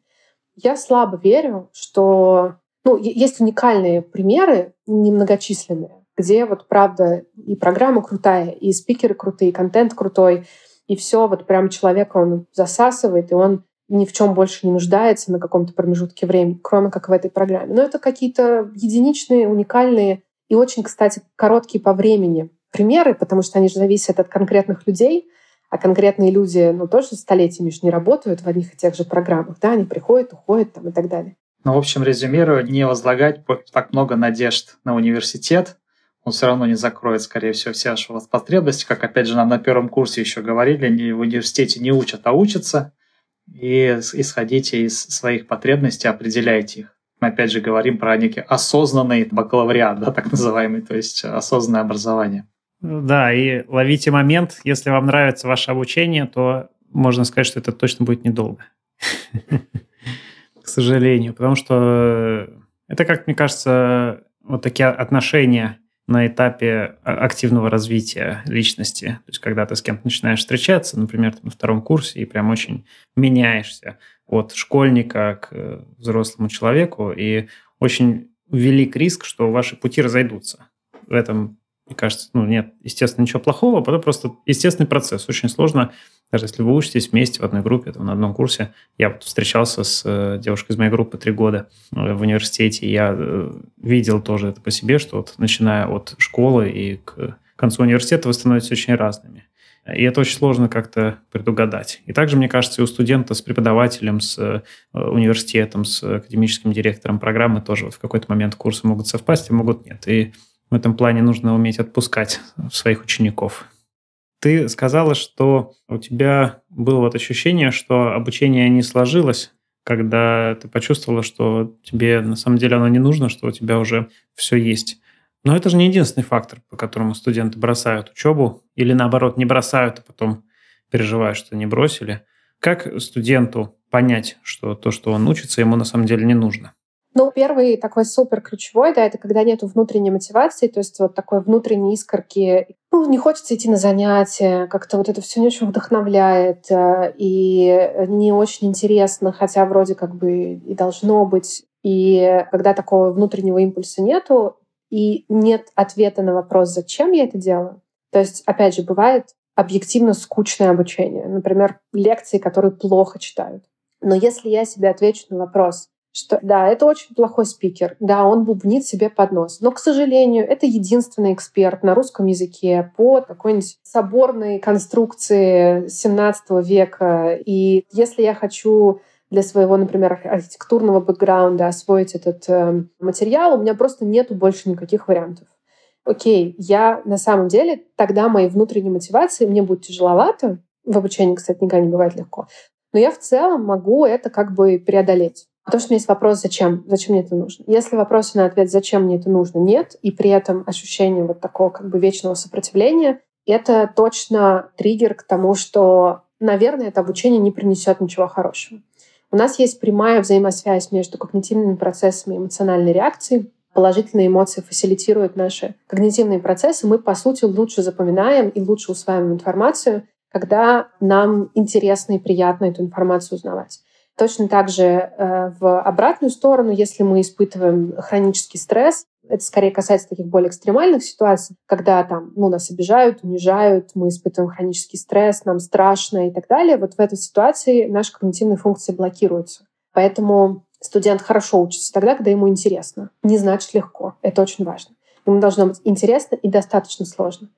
Я слабо верю, что ну, есть уникальные примеры, немногочисленные, где вот правда и программа крутая, и спикеры крутые, и контент крутой, и все вот прям человека он засасывает, и он ни в чем больше не нуждается на каком-то промежутке времени, кроме как в этой программе. Но это какие-то единичные, уникальные и очень, кстати, короткие по времени примеры, потому что они же зависят от конкретных людей, а конкретные люди, ну, тоже столетиями же не работают в одних и тех же программах, да, они приходят, уходят там и так далее. Ну, в общем, резюмирую, не возлагать так много надежд на университет, он все равно не закроет, скорее всего, все ваши потребности. Как, опять же, нам на первом курсе еще говорили, в университете не учат, а учатся. И исходите из своих потребностей, определяйте их. Мы, опять же, говорим про некий осознанный бакалавриат, да, так называемый, то есть осознанное образование. Да, и ловите момент. Если вам нравится ваше обучение, то можно сказать, что это точно будет недолго. к сожалению, потому что э, это, как мне кажется, вот такие отношения на этапе а, активного развития личности. То есть, когда ты с кем-то начинаешь встречаться, например, на втором курсе, и прям очень меняешься от школьника к э, взрослому человеку, и очень велик риск, что ваши пути разойдутся. В этом, мне кажется, ну, нет, естественно, ничего плохого, это просто естественный процесс. Очень сложно даже если вы учитесь вместе в одной группе, там, на одном курсе, я вот встречался с э, девушкой из моей группы три года э, в университете, я э, видел тоже это по себе, что вот начиная от школы и к концу университета вы становитесь очень разными. И это очень сложно как-то предугадать. И также, мне кажется, и у студента с преподавателем, с университетом, с академическим директором программы тоже вот в какой-то момент курсы могут совпасть, а могут нет. И В этом плане нужно уметь отпускать своих учеников. Ты сказала, что у тебя было вот ощущение, что обучение не сложилось, когда ты почувствовала, что тебе на самом деле оно не нужно, что у тебя уже все есть. Но это же не единственный фактор, по которому студенты бросают учебу или наоборот не бросают, а потом переживают, что не бросили. Как студенту понять, что то, что он учится, ему на самом деле не нужно? Ну, первый такой супер ключевой, да, это когда нет внутренней мотивации, то есть вот такой внутренней искорки. Ну, не хочется идти на занятия, как-то вот это все не очень вдохновляет э, и не очень интересно, хотя вроде как бы и должно быть. И когда такого внутреннего импульса нету, и нет ответа на вопрос, зачем я это делаю. То есть, опять же, бывает объективно скучное обучение. Например, лекции, которые плохо читают. Но если я себе отвечу на вопрос, что да, это очень плохой спикер, да, он бубнит себе под нос, но, к сожалению, это единственный эксперт на русском языке по какой-нибудь соборной конструкции 17 века. И если я хочу для своего, например, архитектурного бэкграунда освоить этот э, материал, у меня просто нету больше никаких вариантов. Окей, я на самом деле тогда моей внутренней мотивации мне будет тяжеловато. В обучении, кстати, никогда не бывает легко. Но я в целом могу это как бы преодолеть. Потому что у меня есть вопрос, зачем? Зачем мне это нужно? Если вопроса на ответ, зачем мне это нужно, нет, и при этом ощущение вот такого как бы вечного сопротивления, это точно триггер к тому, что, наверное, это обучение не принесет ничего хорошего. У нас есть прямая взаимосвязь между когнитивными процессами и эмоциональной реакцией. Положительные эмоции фасилитируют наши когнитивные процессы. Мы, по сути, лучше запоминаем и лучше усваиваем информацию, когда нам интересно и приятно эту информацию узнавать. Точно так же э, в обратную сторону, если мы испытываем хронический стресс, это скорее касается таких более экстремальных ситуаций, когда там, ну, нас обижают, унижают, мы испытываем хронический стресс, нам страшно и так далее. Вот в этой ситуации наши когнитивные функции блокируются. Поэтому студент хорошо учится тогда, когда ему интересно. Не значит легко. Это очень важно. Ему должно быть интересно и достаточно сложно.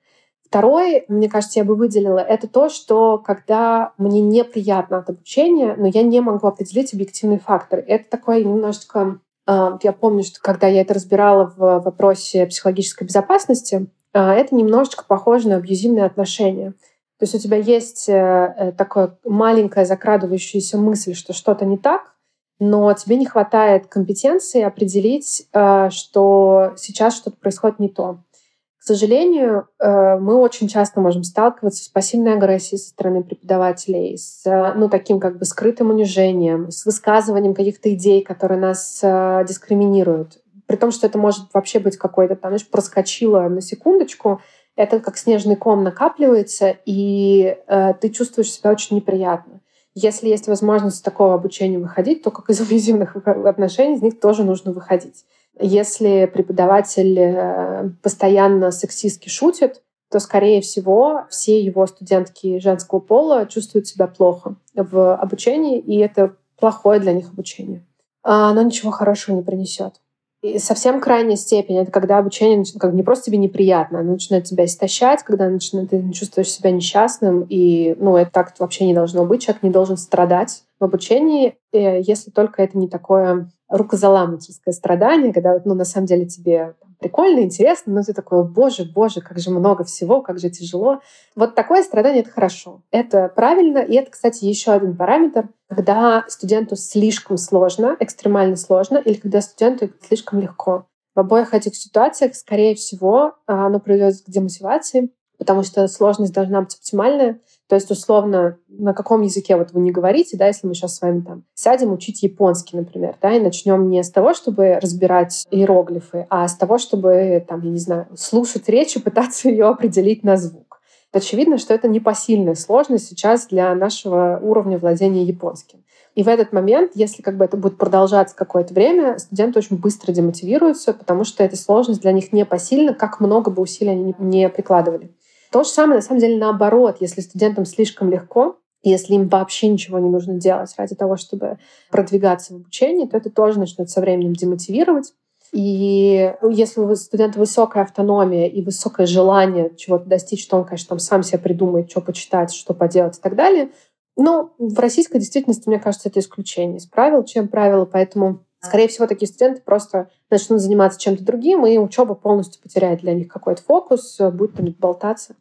Второе, мне кажется, я бы выделила, это то, что когда мне неприятно от обучения, но я не могу определить объективные факторы. Это такое немножечко... А, я помню, что когда я это разбирала в вопросе психологической безопасности, а, это немножечко похоже на абьюзивные отношения. То есть у тебя есть э, такая маленькая закрадывающаяся мысль, что что-то не так, но тебе не хватает компетенции определить, э, что сейчас что-то происходит не то. К сожалению, э, мы очень часто можем сталкиваться с пассивной агрессией со стороны преподавателей, с ну, таким как бы скрытым унижением, с высказыванием каких-то идей, которые нас э, дискриминируют. При том, что это может вообще быть какой-то, там, знаешь, проскочило на секундочку, это как снежный ком накапливается, и э, ты чувствуешь себя очень неприятно. Если есть возможность такого обучения выходить, то как из абьюзивных отношений из них тоже нужно выходить. Если преподаватель э, постоянно сексистски шутит, то, скорее всего, все его студентки женского пола чувствуют себя плохо в обучении, и это плохое для них обучение. А оно ничего хорошего не принесет. И совсем крайняя степень — это когда обучение как не просто тебе неприятно, оно начинает тебя истощать, когда начинает, ты чувствуешь себя несчастным, и ну, это так вообще не должно быть. Человек не должен страдать в обучении, э, если только это не такое рукозаламывательское страдание, когда ну, на самом деле тебе прикольно, интересно, но ты такой, боже, боже, как же много всего, как же тяжело. Вот такое страдание — это хорошо. Это правильно. И это, кстати, еще один параметр, когда студенту слишком сложно, экстремально сложно, или когда студенту слишком легко. В обоих этих ситуациях, скорее всего, оно приведет к демотивации, потому что сложность должна быть оптимальная. То есть, условно, на каком языке вот вы не говорите, да, если мы сейчас с вами там сядем учить японский, например, да, и начнем не с того, чтобы разбирать иероглифы, а с того, чтобы, там, я не знаю, слушать речь и пытаться ее определить на звук. Очевидно, что это непосильная сложность сейчас для нашего уровня владения японским. И в этот момент, если как бы это будет продолжаться какое-то время, студенты очень быстро демотивируются, потому что эта сложность для них непосильна, как много бы усилий они не прикладывали. То же самое, на самом деле, наоборот. Если студентам слишком легко, если им вообще ничего не нужно делать ради того, чтобы продвигаться в обучении, то это тоже начнет со временем демотивировать. И если у студента высокая автономия и высокое желание чего-то достичь, то он, конечно, там сам себе придумает, что почитать, что поделать и так далее. Но в российской действительности, мне кажется, это исключение из правил, чем правило. Поэтому Скорее всего, такие студенты просто начнут заниматься чем-то другим, и учеба полностью потеряет для них какой-то фокус, будет там болтаться.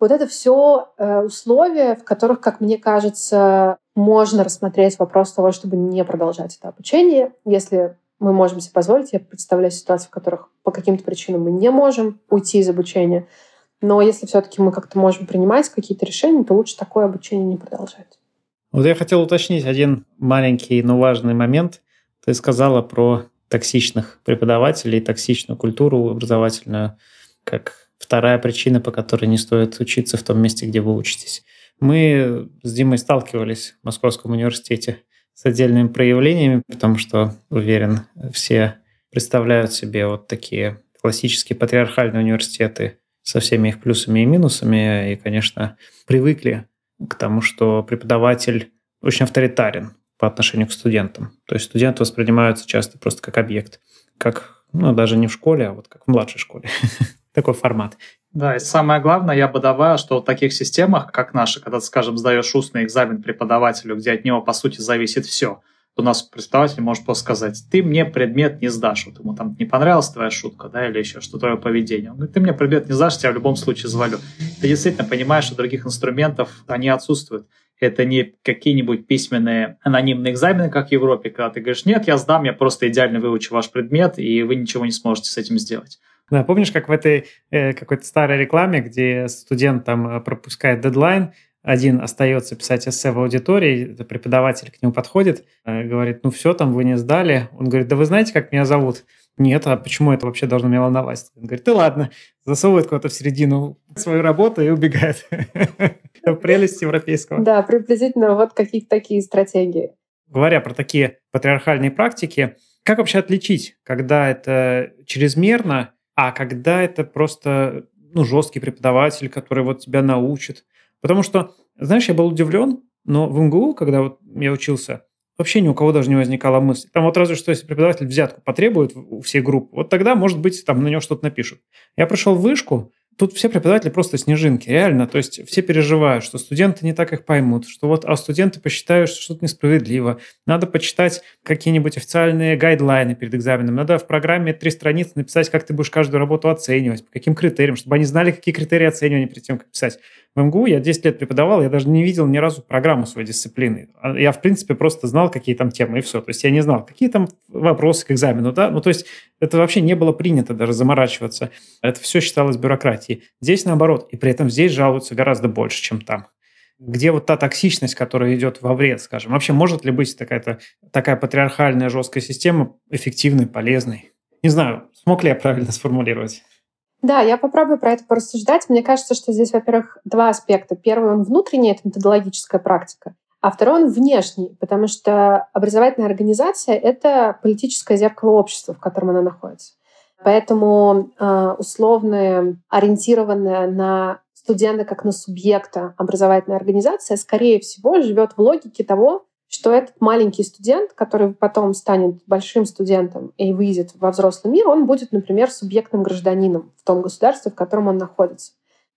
Вот это все э, условия, в которых, как мне кажется, можно рассмотреть вопрос того, чтобы не продолжать это обучение. Если мы можем себе позволить, я представляю ситуации, в которых по каким-то причинам мы не можем уйти из обучения. Но если все-таки мы как-то можем принимать какие-то решения, то лучше такое обучение не продолжать. Вот я хотел уточнить один маленький, но важный момент. Ты сказала про токсичных преподавателей, токсичную культуру образовательную, как вторая причина, по которой не стоит учиться в том месте, где вы учитесь. Мы с Димой сталкивались в Московском университете с отдельными проявлениями, потому что, уверен, все представляют себе вот такие классические патриархальные университеты со всеми их плюсами и минусами, и, конечно, привыкли к тому, что преподаватель очень авторитарен по отношению к студентам. То есть студенты воспринимаются часто просто как объект, как, ну, даже не в школе, а вот как в младшей школе. Такой формат. Да, и самое главное, я бы добавил, что в таких системах, как наша, когда скажем, сдаешь устный экзамен преподавателю, где от него, по сути, зависит все, у нас преподаватель может просто сказать, ты мне предмет не сдашь. Вот ему там не понравилась твоя шутка, да, или еще что твое поведение. Он говорит, ты мне предмет не сдашь, я в любом случае завалю. Ты действительно понимаешь, что других инструментов, они отсутствуют. Это не какие-нибудь письменные анонимные экзамены, как в Европе, когда ты говоришь, нет, я сдам, я просто идеально выучу ваш предмет, и вы ничего не сможете с этим сделать. Да, помнишь, как в этой э, какой-то старой рекламе, где студент там э, пропускает дедлайн, один остается писать эссе в аудитории, преподаватель к нему подходит, э, говорит, ну все, там вы не сдали. Он говорит, да вы знаете, как меня зовут? Нет, а почему это вообще должно меня волновать? Он говорит, да ладно, засовывает кого-то в середину свою работу и убегает. Прелесть европейского. Да, приблизительно вот какие-то такие стратегии. Говоря про такие патриархальные практики, как вообще отличить, когда это чрезмерно, а когда это просто ну, жесткий преподаватель, который вот тебя научит? Потому что, знаешь, я был удивлен, но в МГУ, когда вот я учился, вообще ни у кого даже не возникала мысли. Там вот разве что, если преподаватель взятку потребует у всей группы, вот тогда, может быть, там на него что-то напишут. Я пришел в вышку, Тут все преподаватели просто снежинки, реально. То есть все переживают, что студенты не так их поймут, что вот, а студенты посчитают, что что-то несправедливо. Надо почитать какие-нибудь официальные гайдлайны перед экзаменом. Надо в программе три страницы написать, как ты будешь каждую работу оценивать, по каким критериям, чтобы они знали, какие критерии оценивания перед тем, как писать. В МГУ я 10 лет преподавал, я даже не видел ни разу программу своей дисциплины. А я, в принципе, просто знал, какие там темы, и все. То есть я не знал, какие там вопросы к экзамену, да. Ну, то есть это вообще не было принято даже заморачиваться. Это все считалось бюрократией. Здесь наоборот. И при этом здесь жалуются гораздо больше, чем там. Где вот та токсичность, которая идет во вред, скажем? Вообще может ли быть такая-то такая патриархальная жесткая система эффективной, полезной? Не знаю, смог ли я правильно сформулировать? Да, я попробую про это порассуждать. Мне кажется, что здесь, во-первых, два аспекта. Первый, он внутренний, это методологическая практика. А второй, он внешний, потому что образовательная организация — это политическое зеркало общества, в котором она находится. Поэтому э, условная, ориентированная на студента как на субъекта образовательная организация, скорее всего, живет в логике того, что этот маленький студент, который потом станет большим студентом и выйдет во взрослый мир, он будет, например, субъектным гражданином в том государстве, в котором он находится.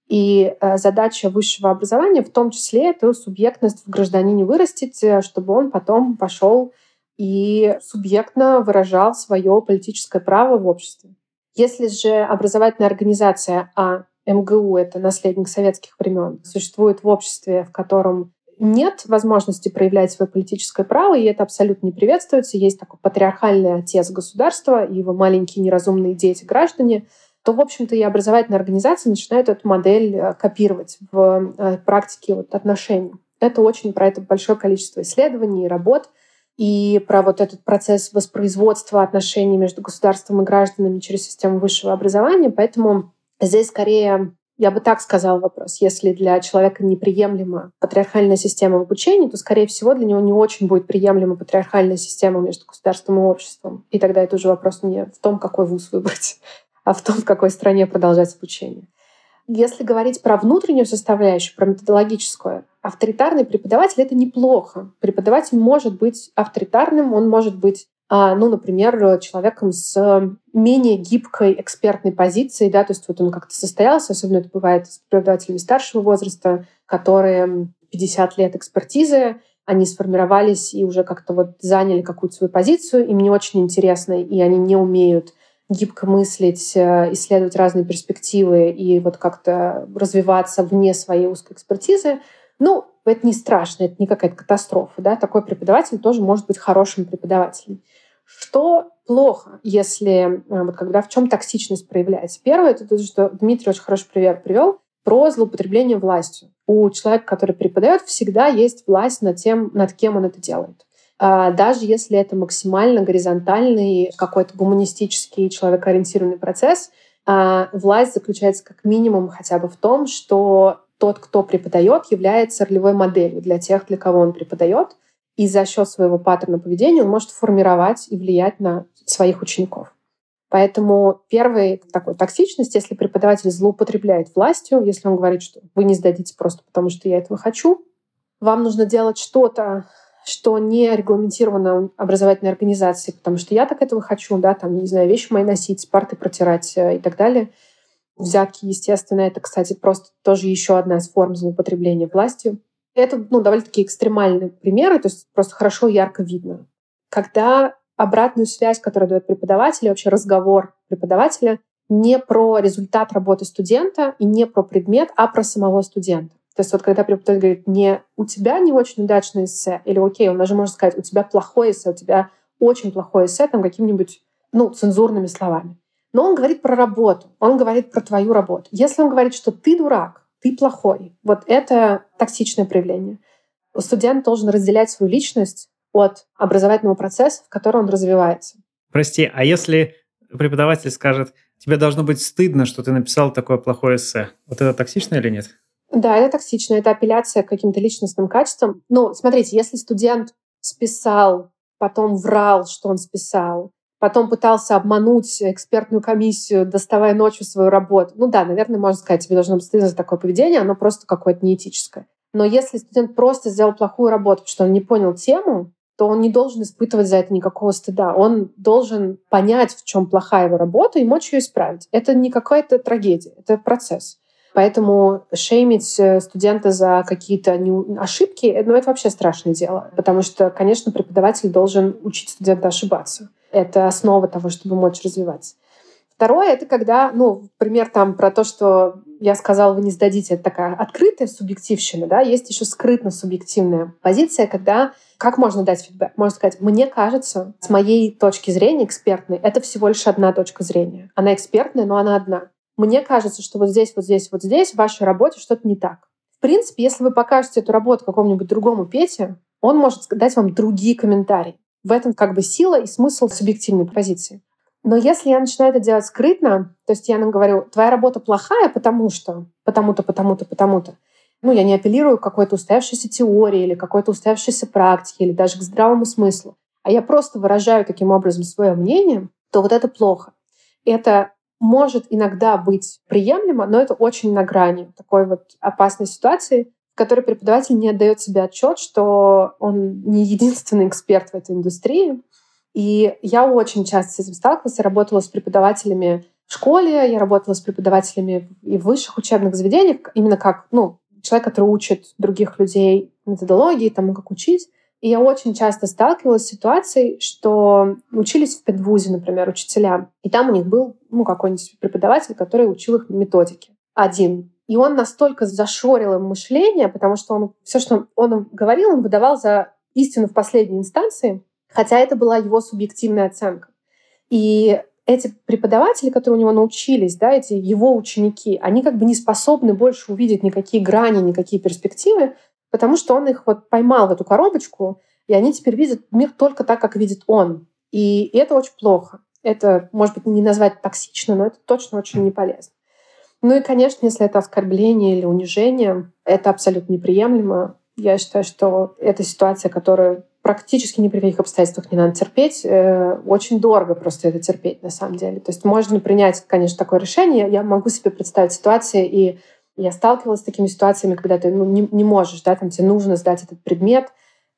И э, задача высшего образования в том числе эту субъектность в гражданине вырастить, э, чтобы он потом пошел и субъектно выражал свое политическое право в обществе. Если же образовательная организация, а МГУ — это наследник советских времен, существует в обществе, в котором нет возможности проявлять свое политическое право, и это абсолютно не приветствуется. Есть такой патриархальный отец государства и его маленькие неразумные дети-граждане, то, в общем-то, и образовательные организации начинают эту модель э, копировать в э, практике вот отношений. Это очень про это большое количество исследований и работ, и про вот этот процесс воспроизводства отношений между государством и гражданами через систему высшего образования. Поэтому здесь скорее я бы так сказала вопрос. Если для человека неприемлема патриархальная система обучения, то, скорее всего, для него не очень будет приемлема патриархальная система между государством и обществом. И тогда это уже вопрос не в том, какой вуз выбрать, а в том, в какой стране продолжать обучение. Если говорить про внутреннюю составляющую, про методологическую, авторитарный преподаватель — это неплохо. Преподаватель может быть авторитарным, он может быть ну, например, человеком с менее гибкой экспертной позицией, да, то есть вот он как-то состоялся, особенно это бывает с преподавателями старшего возраста, которые 50 лет экспертизы, они сформировались и уже как-то вот заняли какую-то свою позицию, им не очень интересно, и они не умеют гибко мыслить, э, исследовать разные перспективы и вот как-то развиваться вне своей узкой экспертизы, ну, это не страшно, это не какая-то катастрофа. Да? Такой преподаватель тоже может быть хорошим преподавателем. Что плохо, если э, вот когда в чем токсичность проявляется? Первое, это то, что Дмитрий очень хороший пример привел про злоупотребление властью. У человека, который преподает, всегда есть власть над тем, над кем он это делает. А, даже если это максимально горизонтальный, какой-то гуманистический, человекоориентированный процесс, а, власть заключается как минимум хотя бы в том, что тот, кто преподает, является ролевой моделью для тех, для кого он преподает, и за счет своего паттерна поведения он может формировать и влиять на своих учеников. Поэтому первый такой токсичность, если преподаватель злоупотребляет властью, если он говорит, что вы не сдадите просто потому, что я этого хочу, вам нужно делать что-то, что не регламентировано образовательной организацией, потому что я так этого хочу, да, там, не знаю, вещи мои носить, парты протирать э, и так далее. Взятки, естественно, это, кстати, просто тоже еще одна из форм злоупотребления властью. Это ну, довольно-таки экстремальные примеры, то есть просто хорошо, ярко видно. Когда обратную связь, которую дает преподаватель, и вообще разговор преподавателя не про результат работы студента и не про предмет, а про самого студента. То есть вот когда преподаватель говорит, не у тебя не очень удачное эссе, или окей, он даже может сказать, у тебя плохое эссе, у тебя очень плохое эссе, там какими-нибудь, ну, цензурными словами. Но он говорит про работу, он говорит про твою работу. Если он говорит, что ты дурак, ты плохой, вот это токсичное проявление. Студент должен разделять свою личность от образовательного процесса, в котором он развивается. Прости, а если преподаватель скажет, тебе должно быть стыдно, что ты написал такое плохое эссе, вот это токсично или нет? Да, это токсично, это апелляция к каким-то личностным качествам. Ну, смотрите, если студент списал, потом врал, что он списал, потом пытался обмануть экспертную комиссию, доставая ночью свою работу, ну да, наверное, можно сказать, тебе должно быть стыдно за такое поведение, оно просто какое-то неэтическое. Но если студент просто сделал плохую работу, потому что он не понял тему, то он не должен испытывать за это никакого стыда. Он должен понять, в чем плохая его работа, и мочь ее исправить. Это не какая-то трагедия, это процесс. Поэтому шеймить э, студента за какие-то ошибки, ну, это вообще страшное дело. Потому что, конечно, преподаватель должен учить студента ошибаться. Это основа того, чтобы мочь развиваться. Второе — это когда, ну, пример там про то, что я сказала, вы не сдадите, это такая открытая субъективщина, да, есть еще скрытно субъективная позиция, когда как можно дать фидбэк? Можно сказать, мне кажется, с моей точки зрения экспертной, это всего лишь одна точка зрения. Она экспертная, но она одна мне кажется, что вот здесь, вот здесь, вот здесь в вашей работе что-то не так. В принципе, если вы покажете эту работу какому-нибудь другому Пете, он может дать вам другие комментарии. В этом как бы сила и смысл субъективной позиции. Но если я начинаю это делать скрытно, то есть я нам говорю, твоя работа плохая, потому что, потому-то, потому-то, потому-то, ну, я не апеллирую к какой-то устоявшейся теории или какой-то устоявшейся практике или даже к здравому смыслу, а я просто выражаю таким образом свое мнение, то вот это плохо. Это может иногда быть приемлемо, но это очень на грани такой вот опасной ситуации, которой преподаватель не отдает себе отчет, что он не единственный эксперт в этой индустрии. И я очень часто с этим сталкивалась. Я работала с преподавателями в школе, я работала с преподавателями и в высших учебных заведениях, именно как ну, человек, который учит других людей методологии, тому, как учить. И я очень часто сталкивалась с ситуацией, что учились в педвузе, например, учителя, и там у них был ну, какой-нибудь преподаватель, который учил их методике. Один. И он настолько зашорил им мышление, потому что он все, что он говорил, он выдавал за истину в последней инстанции, хотя это была его субъективная оценка. И эти преподаватели, которые у него научились, да, эти его ученики, они как бы не способны больше увидеть никакие грани, никакие перспективы, потому что он их вот поймал в эту коробочку, и они теперь видят мир только так, как видит он. И это очень плохо. Это, может быть, не назвать токсично, но это точно очень не полезно. Ну и, конечно, если это оскорбление или унижение, это абсолютно неприемлемо. Я считаю, что это ситуация, которую практически ни при каких обстоятельствах не надо терпеть. Э, очень дорого просто это терпеть, на самом деле. То есть можно принять, конечно, такое решение. Я могу себе представить ситуации и я сталкивалась с такими ситуациями, когда ты ну, не, не можешь, да, там тебе нужно сдать этот предмет.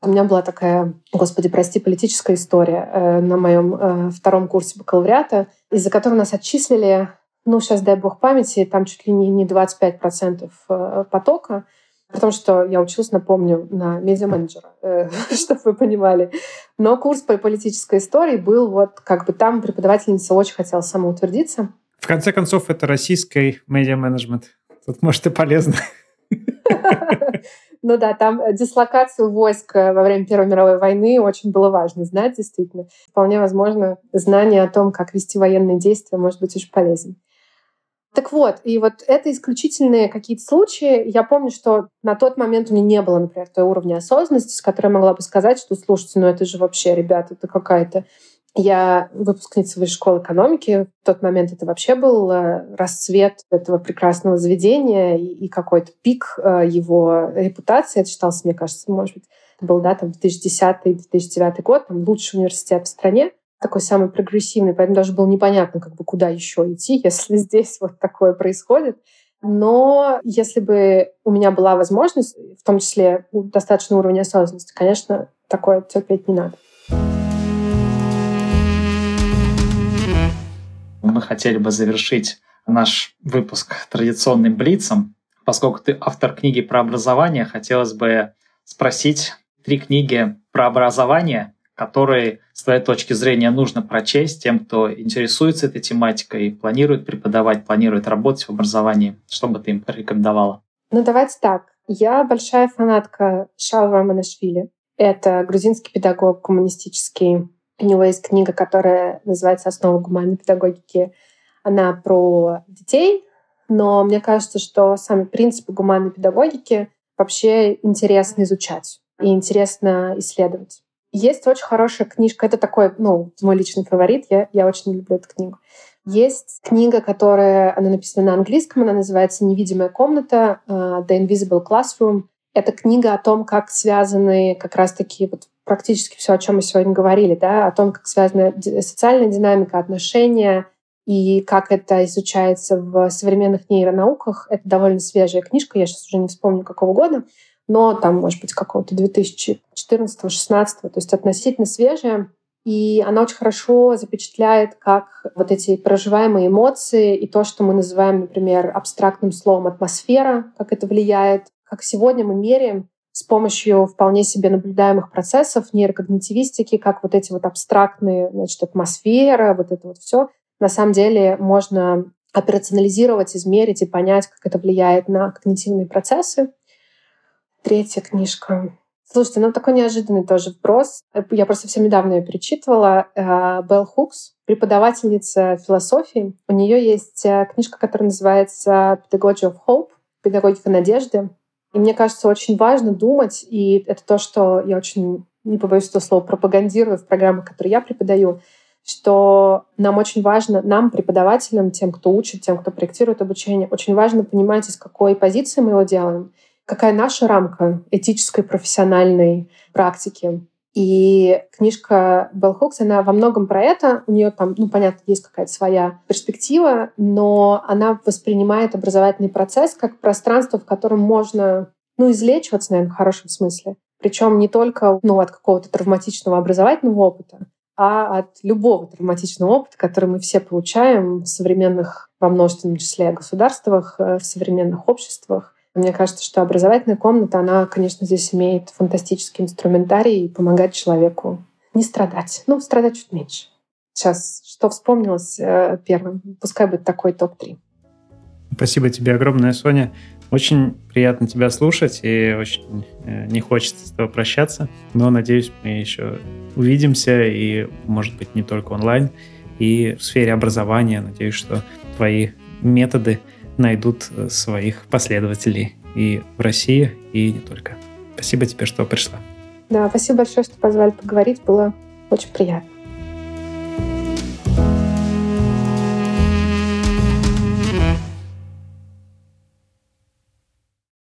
У меня была такая, господи, прости, политическая история э, на моем э, втором курсе бакалавриата, из-за которой нас отчислили, ну, сейчас дай бог памяти, там чуть ли не, не 25% э, потока. Потому что я училась, напомню, на медиа-менеджера, э, чтобы вы понимали. Но курс по политической истории был вот как бы там преподавательница очень хотела самоутвердиться. В конце концов, это российский медиа-менеджмент. Тут, может, и полезно. Ну да, там дислокацию войск э, во время Первой мировой войны очень было важно знать, действительно. Вполне возможно, знание о том, как вести военные действия, может быть очень полезен. Так вот, и вот это исключительные какие-то случаи. Я помню, что на тот момент у меня не было, например, той уровня осознанности, с которой я могла бы сказать, что, слушайте, ну это же вообще, ребята, это какая-то я выпускница высшей школы экономики. В тот момент это вообще был э, расцвет этого прекрасного заведения и какой-то пик э, его репутации. Это считался, мне кажется, может быть, был да, там 2010-2009 год, там лучший университет в стране такой самый прогрессивный, поэтому даже было непонятно, как бы куда еще идти, если здесь вот такое происходит. Но если бы у меня была возможность, в том числе достаточно уровня осознанности, конечно, такое терпеть не надо. Мы хотели бы завершить наш выпуск традиционным блицом. Поскольку ты автор книги про образование, хотелось бы спросить три книги про образование, которые, с твоей точки зрения, нужно прочесть тем, кто интересуется этой тематикой, планирует преподавать, планирует работать в образовании. Что бы ты им порекомендовала? Ну, давайте так. Я большая фанатка Шаура Манашвили. Это грузинский педагог, коммунистический у него есть книга, которая называется «Основа гуманной педагогики». Она про детей, но мне кажется, что сами принципы гуманной педагогики вообще интересно изучать и интересно исследовать. Есть очень хорошая книжка, это такой, ну, мой личный фаворит, я, я очень люблю эту книгу. Есть книга, которая, она написана на английском, она называется «Невидимая комната», uh, «The Invisible Classroom». Это книга о том, как связаны как раз-таки вот практически все, о чем мы сегодня говорили, да, о том, как связана социальная динамика, отношения и как это изучается в современных нейронауках. Это довольно свежая книжка, я сейчас уже не вспомню какого года, но там, может быть, какого-то 2014-16, то есть относительно свежая. И она очень хорошо запечатляет, как вот эти проживаемые эмоции и то, что мы называем, например, абстрактным словом атмосфера, как это влияет, как сегодня мы меряем с помощью вполне себе наблюдаемых процессов нейрокогнитивистики, как вот эти вот абстрактные, значит, атмосфера, вот это вот все, на самом деле можно операционализировать, измерить и понять, как это влияет на когнитивные процессы. Третья книжка. Слушайте, ну такой неожиданный тоже вброс. Я просто совсем недавно ее перечитывала. Э, Белл Хукс, преподавательница философии. У нее есть э, книжка, которая называется «Pedagogy of Hope», «Педагогика надежды». И мне кажется, очень важно думать, и это то, что я очень, не побоюсь этого слова, пропагандирую в программах, которые я преподаю, что нам очень важно, нам, преподавателям, тем, кто учит, тем, кто проектирует обучение, очень важно понимать, из какой позиции мы его делаем, какая наша рамка этической, профессиональной практики. И книжка Белл Хукс, она во многом про это. У нее там, ну, понятно, есть какая-то своя перспектива, но она воспринимает образовательный процесс как пространство, в котором можно, ну, излечиваться, наверное, в хорошем смысле. Причем не только ну, от какого-то травматичного образовательного опыта, а от любого травматичного опыта, который мы все получаем в современных, во множественном числе государствах, э, в современных обществах. Мне кажется, что образовательная комната, она, конечно, здесь имеет фантастический инструментарий и помогает человеку не страдать. Ну, страдать чуть меньше. Сейчас, что вспомнилось э, первым? Пускай будет такой топ-3. Спасибо тебе огромное, Соня. Очень приятно тебя слушать, и очень э, не хочется с тобой прощаться. Но, надеюсь, мы еще увидимся, и, может быть, не только онлайн, и в сфере образования. Надеюсь, что твои методы найдут э, своих последователей и в России, и не только. Спасибо тебе, что пришла. Да, спасибо большое, что позвали поговорить. Было очень приятно.